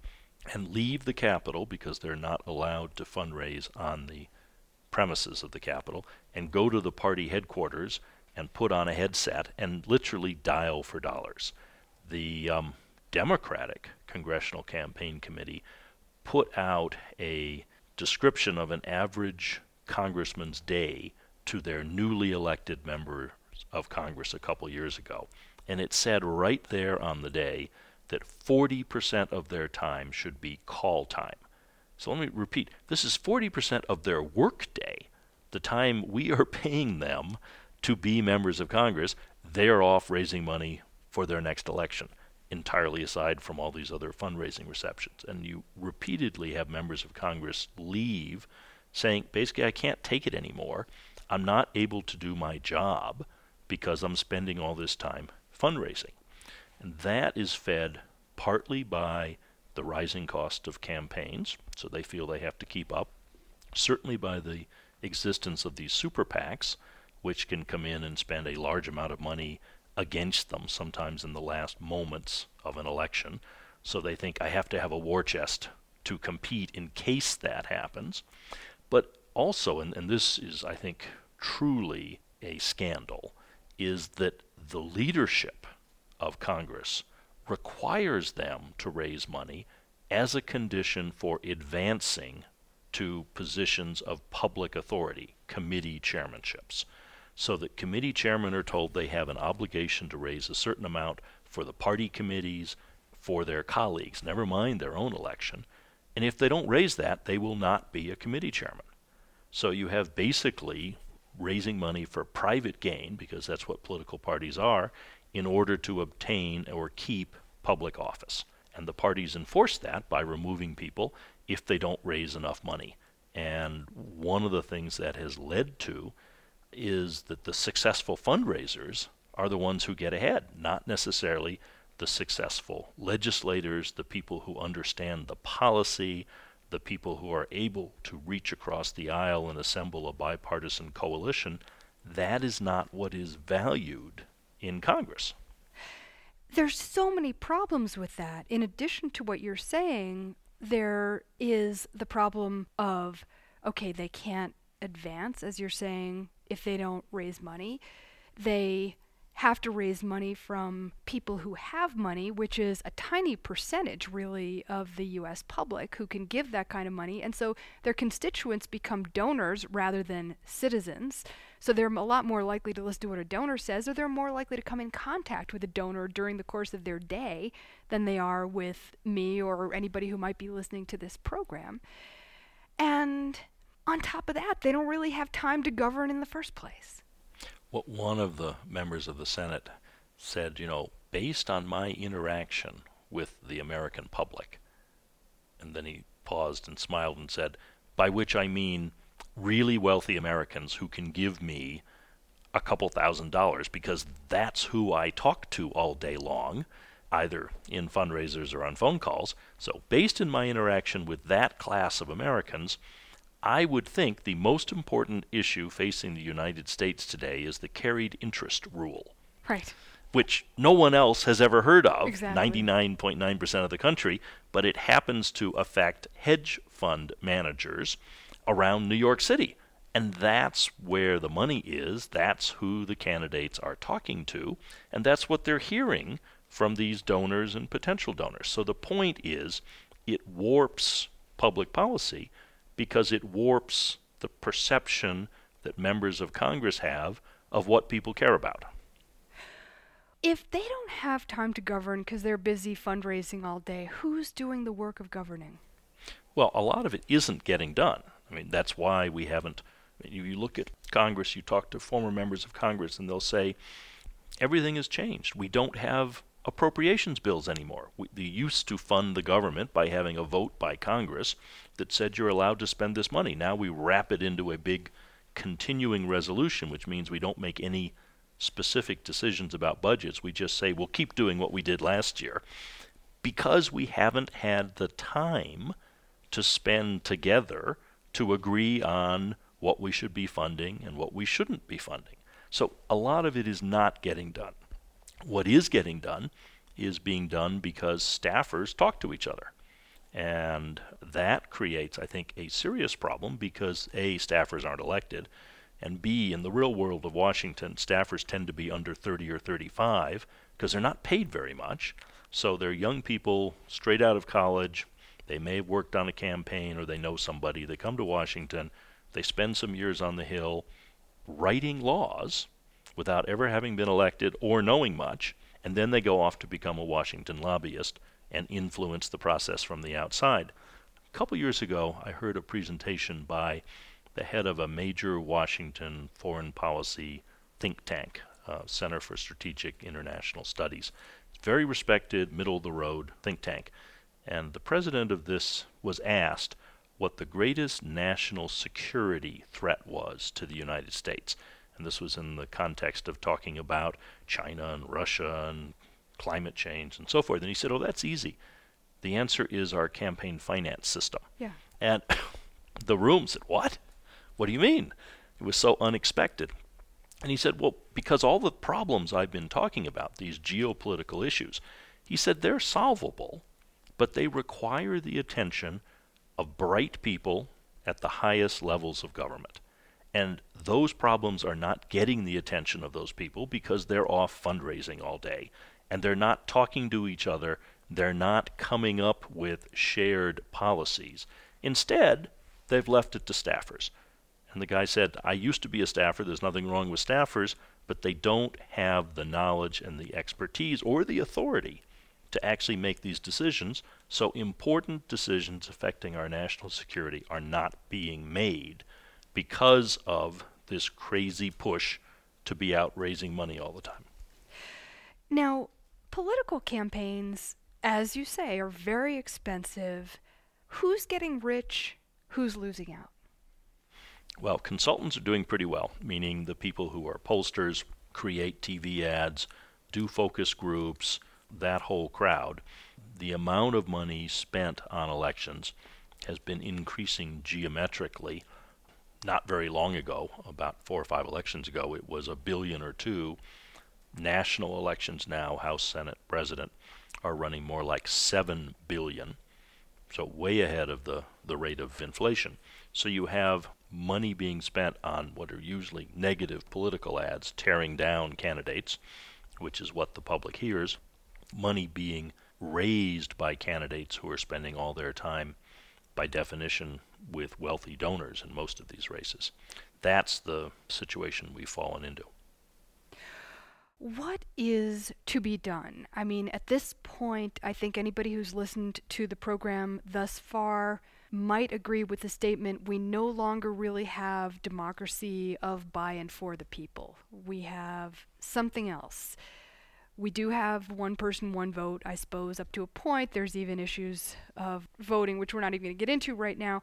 and leave the Capitol because they're not allowed to fundraise on the premises of the Capitol and go to the party headquarters and put on a headset and literally dial for dollars. The um, Democratic Congressional Campaign Committee put out a description of an average congressman's day to their newly elected members of Congress a couple years ago. And it said right there on the day that 40% of their time should be call time. So let me repeat this is 40% of their workday, the time we are paying them to be members of Congress. They are off raising money for their next election, entirely aside from all these other fundraising receptions. And you repeatedly have members of Congress leave saying, basically, I can't take it anymore. I'm not able to do my job because I'm spending all this time fundraising. And that is fed partly by the rising cost of campaigns, so they feel they have to keep up, certainly by the existence of these super PACs, which can come in and spend a large amount of money against them, sometimes in the last moments of an election. So they think, I have to have a war chest to compete in case that happens. But also, and, and this is, I think, truly a scandal, is that the leadership of Congress requires them to raise money as a condition for advancing to positions of public authority, committee chairmanships. So that committee chairmen are told they have an obligation to raise a certain amount for the party committees, for their colleagues, never mind their own election. And if they don't raise that, they will not be a committee chairman. So you have basically raising money for private gain, because that's what political parties are, in order to obtain or keep public office. And the parties enforce that by removing people if they don't raise enough money. And one of the things that has led to is that the successful fundraisers are the ones who get ahead, not necessarily the successful legislators, the people who understand the policy, the people who are able to reach across the aisle and assemble a bipartisan coalition. That is not what is valued in Congress. There's so many problems with that. In addition to what you're saying, there is the problem of okay, they can't advance, as you're saying, if they don't raise money. They have to raise money from people who have money, which is a tiny percentage, really, of the US public who can give that kind of money. And so their constituents become donors rather than citizens. So they're a lot more likely to listen to what a donor says, or they're more likely to come in contact with a donor during the course of their day than they are with me or anybody who might be listening to this program. And on top of that, they don't really have time to govern in the first place what one of the members of the Senate said, you know, based on my interaction with the American public, and then he paused and smiled and said, by which I mean really wealthy Americans who can give me a couple thousand dollars because that's who I talk to all day long, either in fundraisers or on phone calls. So, based in my interaction with that class of Americans, I would think the most important issue facing the United States today is the carried interest rule. Right. Which no one else has ever heard of, exactly. 99.9% of the country, but it happens to affect hedge fund managers around New York City. And that's where the money is. That's who the candidates are talking to. And that's what they're hearing from these donors and potential donors. So the point is, it warps public policy because it warps the perception that members of Congress have of what people care about. If they don't have time to govern because they're busy fundraising all day, who's doing the work of governing? Well, a lot of it isn't getting done. I mean, that's why we haven't. Mean, you look at Congress, you talk to former members of Congress, and they'll say, everything has changed. We don't have appropriations bills anymore. We, they used to fund the government by having a vote by Congress that said you're allowed to spend this money. Now we wrap it into a big continuing resolution, which means we don't make any specific decisions about budgets. We just say, we'll keep doing what we did last year because we haven't had the time to spend together to agree on what we should be funding and what we shouldn't be funding. So a lot of it is not getting done. What is getting done is being done because staffers talk to each other. And that creates, I think, a serious problem because A, staffers aren't elected, and B, in the real world of Washington, staffers tend to be under 30 or 35 because they're not paid very much. So they're young people straight out of college. They may have worked on a campaign or they know somebody. They come to Washington, they spend some years on the Hill writing laws without ever having been elected or knowing much, and then they go off to become a Washington lobbyist and influence the process from the outside. A couple years ago, I heard a presentation by the head of a major Washington foreign policy think tank, uh, Center for Strategic International Studies. Very respected, middle of the road think tank. And the president of this was asked what the greatest national security threat was to the United States. And this was in the context of talking about China and Russia and climate change and so forth. And he said, Oh, that's easy. The answer is our campaign finance system. Yeah. And the room said, What? What do you mean? It was so unexpected. And he said, Well, because all the problems I've been talking about, these geopolitical issues, he said they're solvable, but they require the attention of bright people at the highest levels of government. And those problems are not getting the attention of those people because they're off fundraising all day. And they're not talking to each other. They're not coming up with shared policies. Instead, they've left it to staffers. And the guy said, I used to be a staffer, there's nothing wrong with staffers, but they don't have the knowledge and the expertise or the authority to actually make these decisions. So important decisions affecting our national security are not being made because of this crazy push to be out raising money all the time. Now, political campaigns, as you say, are very expensive. Who's getting rich? Who's losing out? Well, consultants are doing pretty well, meaning the people who are pollsters, create TV ads, do focus groups, that whole crowd. The amount of money spent on elections has been increasing geometrically. Not very long ago, about four or five elections ago, it was a billion or two. National elections now, House, Senate, President, are running more like seven billion, so way ahead of the, the rate of inflation. So you have money being spent on what are usually negative political ads, tearing down candidates, which is what the public hears, money being raised by candidates who are spending all their time, by definition, with wealthy donors in most of these races. That's the situation we've fallen into. What is to be done? I mean, at this point, I think anybody who's listened to the program thus far might agree with the statement we no longer really have democracy of by and for the people. We have something else. We do have one person, one vote, I suppose, up to a point. There's even issues of voting, which we're not even going to get into right now.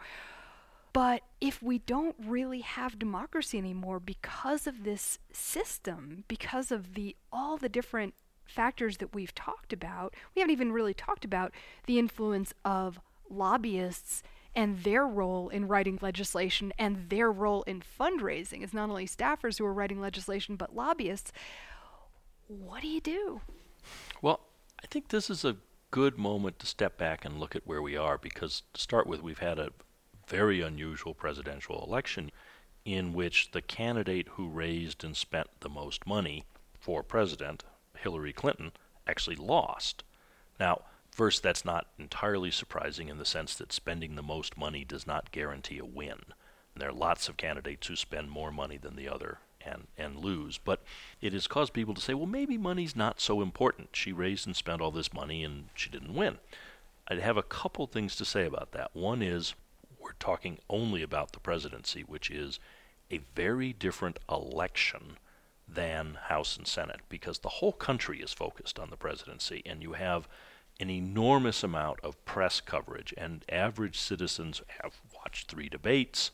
But if we don't really have democracy anymore because of this system, because of the all the different factors that we've talked about, we haven't even really talked about the influence of lobbyists and their role in writing legislation and their role in fundraising. It's not only staffers who are writing legislation, but lobbyists. What do you do? Well, I think this is a good moment to step back and look at where we are because, to start with, we've had a very unusual presidential election in which the candidate who raised and spent the most money for president, Hillary Clinton, actually lost. Now, First, that's not entirely surprising in the sense that spending the most money does not guarantee a win. And there are lots of candidates who spend more money than the other and, and lose. But it has caused people to say, well, maybe money's not so important. She raised and spent all this money and she didn't win. I'd have a couple things to say about that. One is we're talking only about the presidency, which is a very different election than House and Senate because the whole country is focused on the presidency, and you have an enormous amount of press coverage, and average citizens have watched three debates.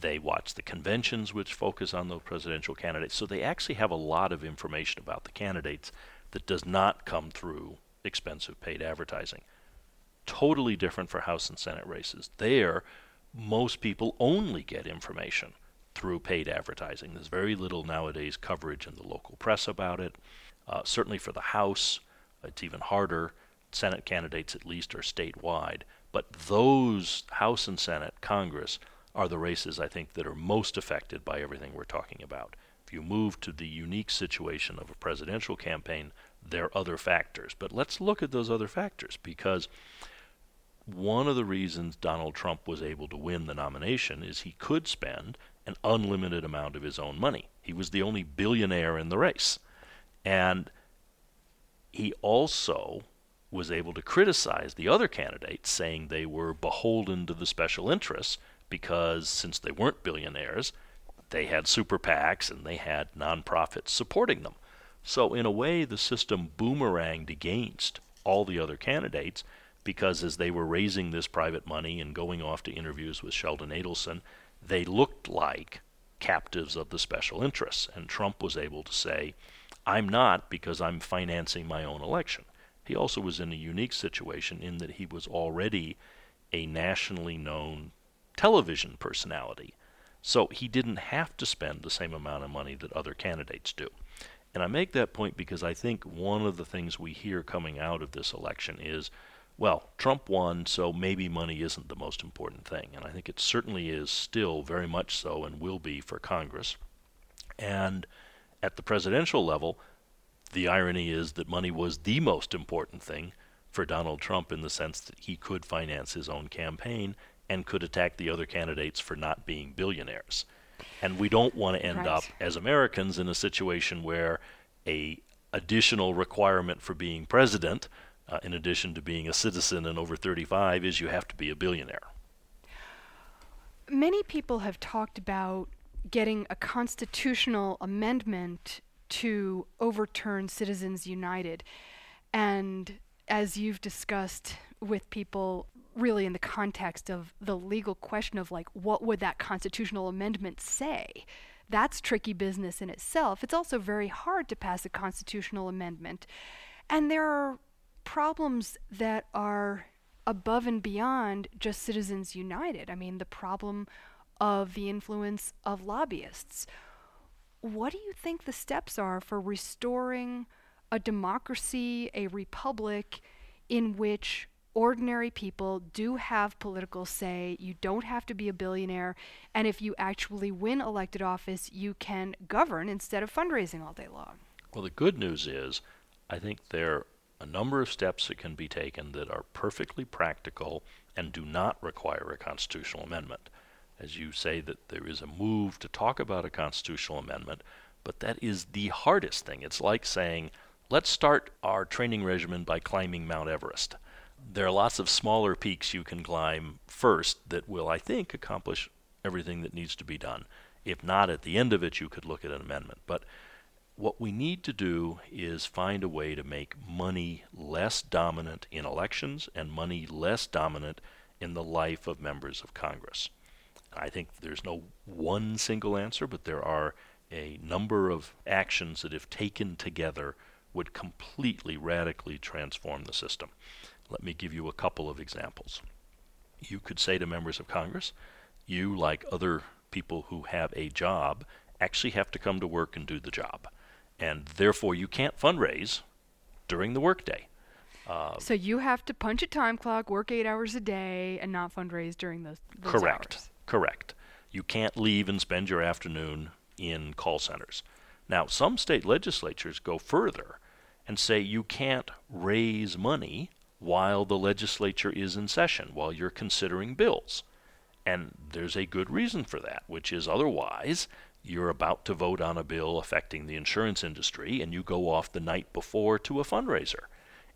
They watch the conventions which focus on those presidential candidates. So they actually have a lot of information about the candidates that does not come through expensive paid advertising. Totally different for House and Senate races. There, most people only get information through paid advertising. There's very little nowadays coverage in the local press about it. Uh, certainly for the House, it's even harder. Senate candidates, at least, are statewide. But those House and Senate, Congress, are the races I think that are most affected by everything we're talking about. If you move to the unique situation of a presidential campaign, there are other factors. But let's look at those other factors because one of the reasons Donald Trump was able to win the nomination is he could spend an unlimited amount of his own money. He was the only billionaire in the race. And he also was able to criticize the other candidates, saying they were beholden to the special interests because since they weren't billionaires, they had super PACs and they had nonprofits supporting them. So, in a way, the system boomeranged against all the other candidates because as they were raising this private money and going off to interviews with Sheldon Adelson, they looked like captives of the special interests. And Trump was able to say, I'm not because I'm financing my own election. He also was in a unique situation in that he was already a nationally known television personality. So he didn't have to spend the same amount of money that other candidates do. And I make that point because I think one of the things we hear coming out of this election is well, Trump won, so maybe money isn't the most important thing. And I think it certainly is still very much so and will be for Congress. And at the presidential level, the irony is that money was the most important thing for Donald Trump in the sense that he could finance his own campaign and could attack the other candidates for not being billionaires. And we don't want to end right. up as Americans in a situation where a additional requirement for being president uh, in addition to being a citizen and over 35, is you have to be a billionaire. Many people have talked about getting a constitutional amendment to overturn Citizens United. And as you've discussed with people, really in the context of the legal question of like, what would that constitutional amendment say? That's tricky business in itself. It's also very hard to pass a constitutional amendment. And there are problems that are above and beyond just Citizens United. I mean, the problem of the influence of lobbyists. What do you think the steps are for restoring a democracy, a republic in which ordinary people do have political say? You don't have to be a billionaire. And if you actually win elected office, you can govern instead of fundraising all day long. Well, the good news is, I think there are a number of steps that can be taken that are perfectly practical and do not require a constitutional amendment. As you say, that there is a move to talk about a constitutional amendment, but that is the hardest thing. It's like saying, let's start our training regimen by climbing Mount Everest. There are lots of smaller peaks you can climb first that will, I think, accomplish everything that needs to be done. If not, at the end of it, you could look at an amendment. But what we need to do is find a way to make money less dominant in elections and money less dominant in the life of members of Congress. I think there's no one single answer, but there are a number of actions that, if taken together, would completely radically transform the system. Let me give you a couple of examples. You could say to members of Congress, you, like other people who have a job, actually have to come to work and do the job and therefore you can't fundraise during the workday. Uh, so you have to punch a time clock, work eight hours a day, and not fundraise during those, those correct. Hours. Correct. You can't leave and spend your afternoon in call centers. Now, some state legislatures go further and say you can't raise money while the legislature is in session, while you're considering bills. And there's a good reason for that, which is otherwise you're about to vote on a bill affecting the insurance industry, and you go off the night before to a fundraiser.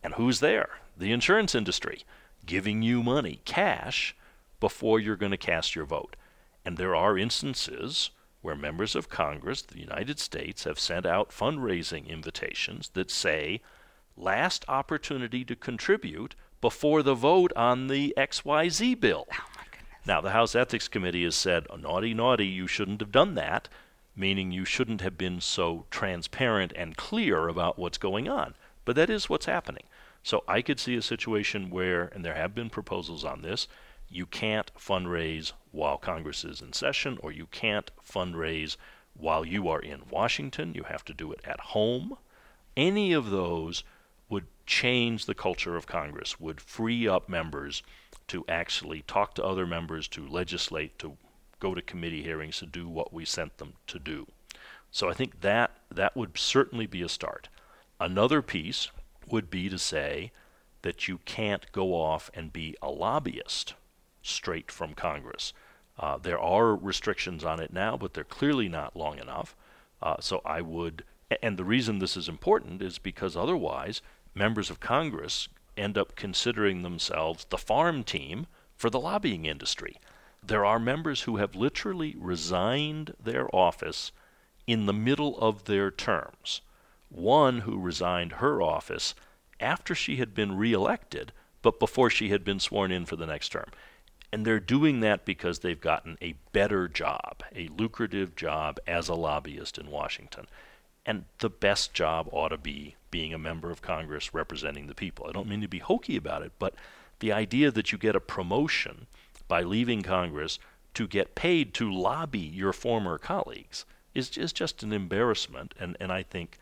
And who's there? The insurance industry, giving you money, cash, before you're going to cast your vote. And there are instances where members of Congress, the United States, have sent out fundraising invitations that say, last opportunity to contribute before the vote on the XYZ bill. Oh my goodness. Now, the House Ethics Committee has said, naughty, naughty, you shouldn't have done that, meaning you shouldn't have been so transparent and clear about what's going on. But that is what's happening. So I could see a situation where, and there have been proposals on this, you can't fundraise while Congress is in session, or you can't fundraise while you are in Washington. You have to do it at home. Any of those would change the culture of Congress, would free up members to actually talk to other members, to legislate, to go to committee hearings, to do what we sent them to do. So I think that that would certainly be a start. Another piece would be to say that you can't go off and be a lobbyist straight from Congress. Uh, there are restrictions on it now, but they're clearly not long enough. Uh, so I would, and the reason this is important is because otherwise members of Congress end up considering themselves the farm team for the lobbying industry. There are members who have literally resigned their office in the middle of their terms. One who resigned her office after she had been reelected, but before she had been sworn in for the next term. And they're doing that because they've gotten a better job, a lucrative job as a lobbyist in Washington. And the best job ought to be being a member of Congress representing the people. I don't mean to be hokey about it, but the idea that you get a promotion by leaving Congress to get paid to lobby your former colleagues is, is just an embarrassment, and, and I think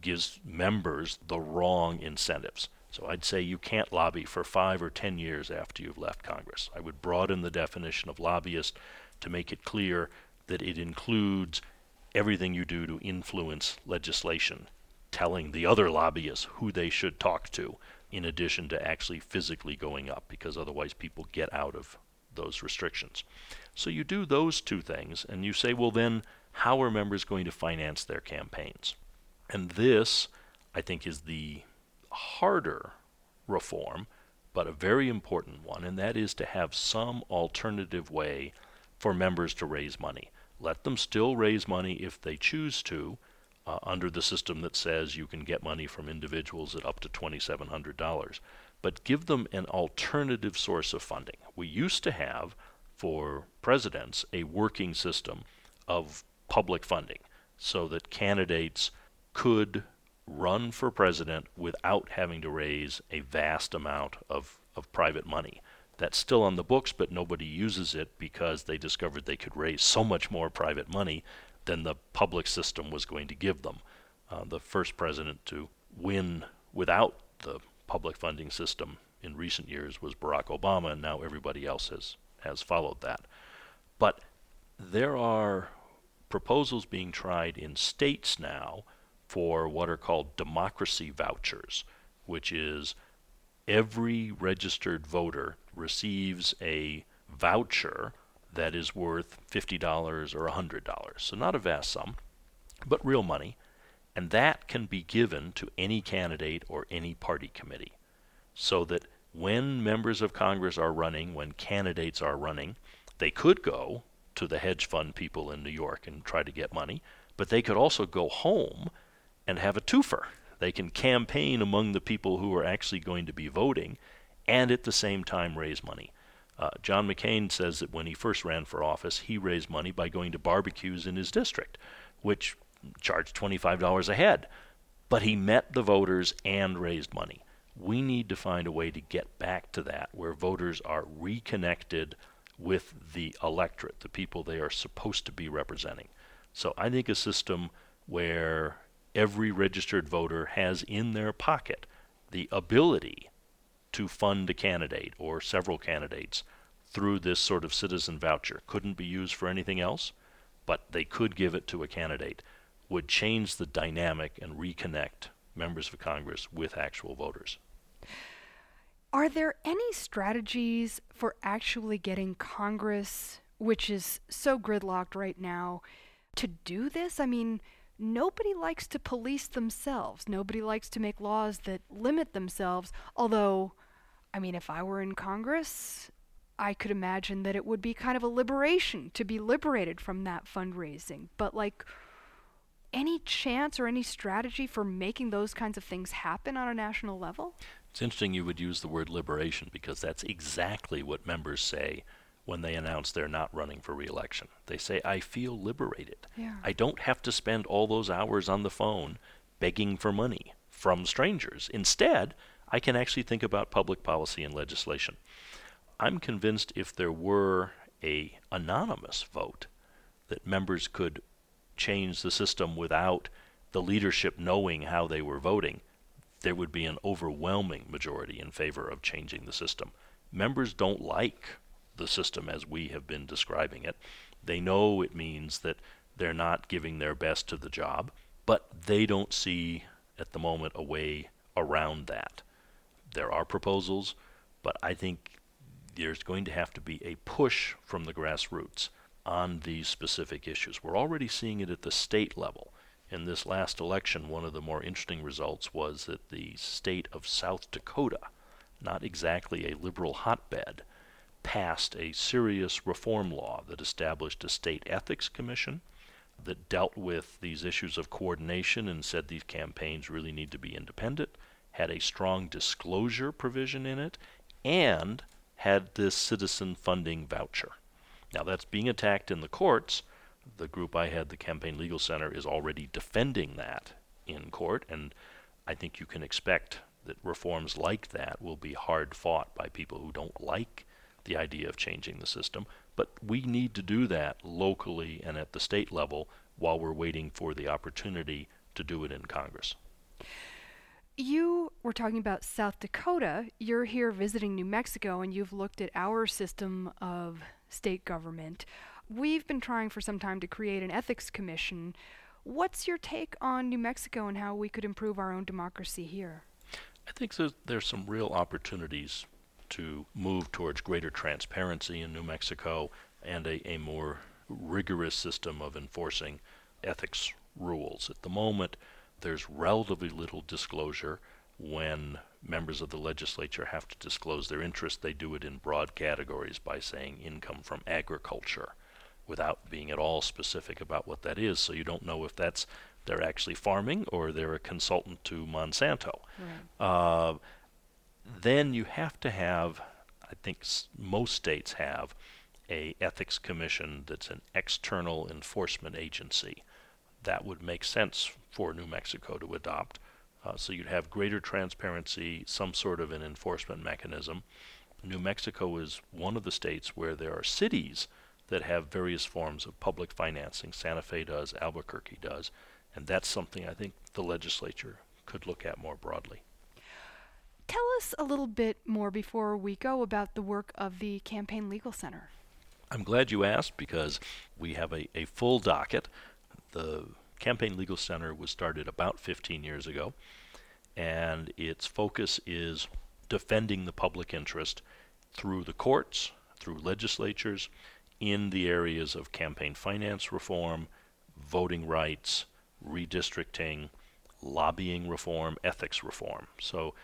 gives members the wrong incentives. So I'd say you can't lobby for five or ten years after you've left Congress. I would broaden the definition of lobbyist to make it clear that it includes everything you do to influence legislation, telling the other lobbyists who they should talk to, in addition to actually physically going up, because otherwise people get out of those restrictions. So you do those two things, and you say, well, then, how are members going to finance their campaigns? And this, I think, is the harder reform, but a very important one, and that is to have some alternative way for members to raise money. Let them still raise money if they choose to, uh, under the system that says you can get money from individuals at up to $2,700. But give them an alternative source of funding. We used to have, for presidents, a working system of public funding so that candidates could run for president without having to raise a vast amount of, of private money that's still on the books, but nobody uses it because they discovered they could raise so much more private money than the public system was going to give them. Uh, the first president to win without the public funding system in recent years was Barack Obama, and now everybody else has, has followed that. But there are proposals being tried in states now for what are called democracy vouchers, which is every registered voter receives a voucher that is worth $50 or $100. So, not a vast sum, but real money. And that can be given to any candidate or any party committee. So that when members of Congress are running, when candidates are running, they could go to the hedge fund people in New York and try to get money, but they could also go home and have a twofer. They can campaign among the people who are actually going to be voting and at the same time raise money. Uh, John McCain says that when he first ran for office, he raised money by going to barbecues in his district, which charged $25 a head. But he met the voters and raised money. We need to find a way to get back to that, where voters are reconnected with the electorate, the people they are supposed to be representing. So I think a system where every registered voter has in their pocket the ability to fund a candidate or several candidates through this sort of citizen voucher. Couldn't be used for anything else, but they could give it to a candidate, would change the dynamic and reconnect members of Congress with actual voters. Are there any strategies for actually getting Congress, which is so gridlocked right now, to do this? I mean, nobody likes to police themselves. Nobody likes to make laws that limit themselves, although I mean, if I were in Congress, I could imagine that it would be kind of a liberation to be liberated from that fundraising. But, like, any chance or any strategy for making those kinds of things happen on a national level? It's interesting you would use the word liberation because that's exactly what members say when they announce they're not running for reelection. They say, I feel liberated. Yeah. I don't have to spend all those hours on the phone begging for money from strangers. Instead, I can actually think about public policy and legislation. I'm convinced if there were a anonymous vote that members could change the system without the leadership knowing how they were voting, there would be an overwhelming majority in favor of changing the system. Members don't like the system as we have been describing it. They know it means that they're not giving their best to the job, but they don't see at the moment a way around that. There are proposals, but I think there's going to have to be a push from the grassroots on these specific issues. We're already seeing it at the state level. In this last election, one of the more interesting results was that the state of South Dakota, not exactly a liberal hotbed, passed a serious reform law that established a state ethics commission that dealt with these issues of coordination and said these campaigns really need to be independent, had a strong disclosure provision in it, and had this citizen funding voucher. Now that's being attacked in the courts. The group I had, the Campaign Legal Center, is already defending that in court, and I think you can expect that reforms like that will be hard fought by people who don't like the idea of changing the system. But we need to do that locally and at the state level while we're waiting for the opportunity to do it in Congress. You were talking about South Dakota. You're here visiting New Mexico and you've looked at our system of state government. We've been trying for some time to create an ethics commission. What's your take on New Mexico and how we could improve our own democracy here? I think there's, there's some real opportunities to move towards greater transparency in New Mexico and a, a more rigorous system of enforcing ethics rules. At the moment, there's relatively little disclosure when members of the legislature have to disclose their interest. They do it in broad categories by saying income from agriculture without being at all specific about what that is. So you don't know if that's they're actually farming or they're a consultant to Monsanto. Right. Uh, then you have to have, I think s- most states have, a ethics commission that's an external enforcement agency. That would make sense for New Mexico to adopt. Uh, so you'd have greater transparency, some sort of an enforcement mechanism. New Mexico is one of the states where there are cities that have various forms of public financing. Santa Fe does, Albuquerque does, and that's something I think the legislature could look at more broadly. Tell us a little bit more before we go about the work of the Campaign Legal Center. I'm glad you asked because we have a, a full docket. The Campaign Legal Center was started about 15 years ago, and its focus is defending the public interest through the courts, through legislatures, in the areas of campaign finance reform, voting rights, redistricting, lobbying reform, ethics reform. So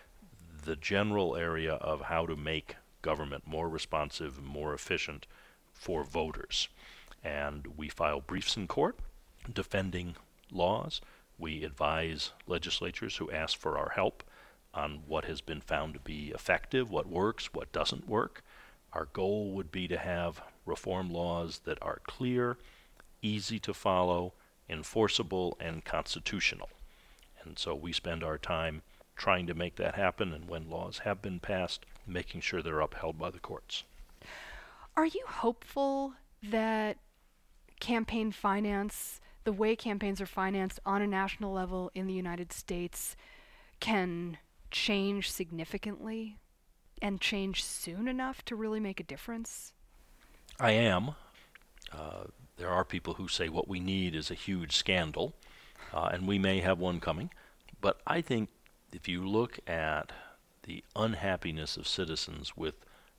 the general area of how to make government more responsive, more efficient for voters. And we file briefs in court defending laws. We advise legislatures who ask for our help on what has been found to be effective, what works, what doesn't work. Our goal would be to have reform laws that are clear, easy to follow, enforceable, and constitutional. And so we spend our time trying to make that happen, and when laws have been passed, making sure they're upheld by the courts. Are you hopeful that campaign finance, the way campaigns are financed on a national level in the United States, can change significantly and change soon enough to really make a difference? I am. Uh, there are people who say what we need is a huge scandal, uh, and we may have one coming. But I think if you look at the unhappiness of citizens with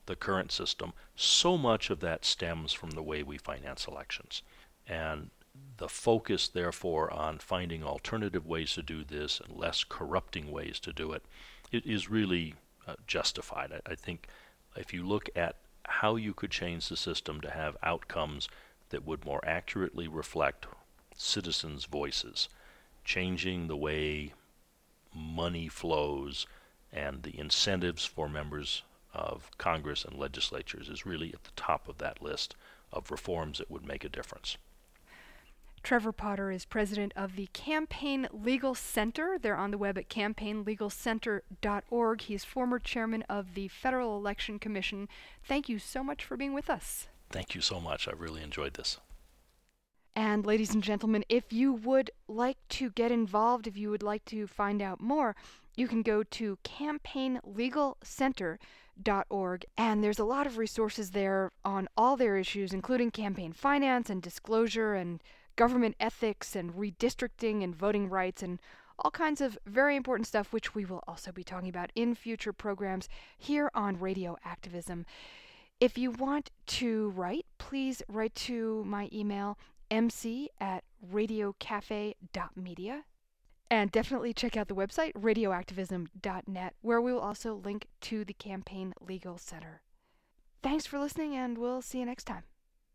the current system, so much of that stems from the way we finance elections. And the focus, therefore, on finding alternative ways to do this and less corrupting ways to do it, it is really uh, justified. I, I think if you look at how you could change the system to have outcomes that would more accurately reflect citizens' voices, changing the way money flows and the incentives for members of Congress and legislatures is really at the top of that list of reforms that would make a difference. Trevor Potter is president of the Campaign Legal Center. They're on the web at campaignlegalcenter.org. He's former chairman of the Federal Election Commission. Thank you so much for being with us. Thank you so much. I really enjoyed this. And, ladies and gentlemen, if you would like to get involved, if you would like to find out more, you can go to campaignlegalcenter.org. And there's a lot of resources there on all their issues, including campaign finance and disclosure and government ethics and redistricting and voting rights and all kinds of very important stuff, which we will also be talking about in future programs here on Radio Activism. If you want to write, please write to my email mc at radiocafe.media. And definitely check out the website, radioactivism.net, where we will also link to the Campaign Legal Center. Thanks for listening, and we'll see you next time.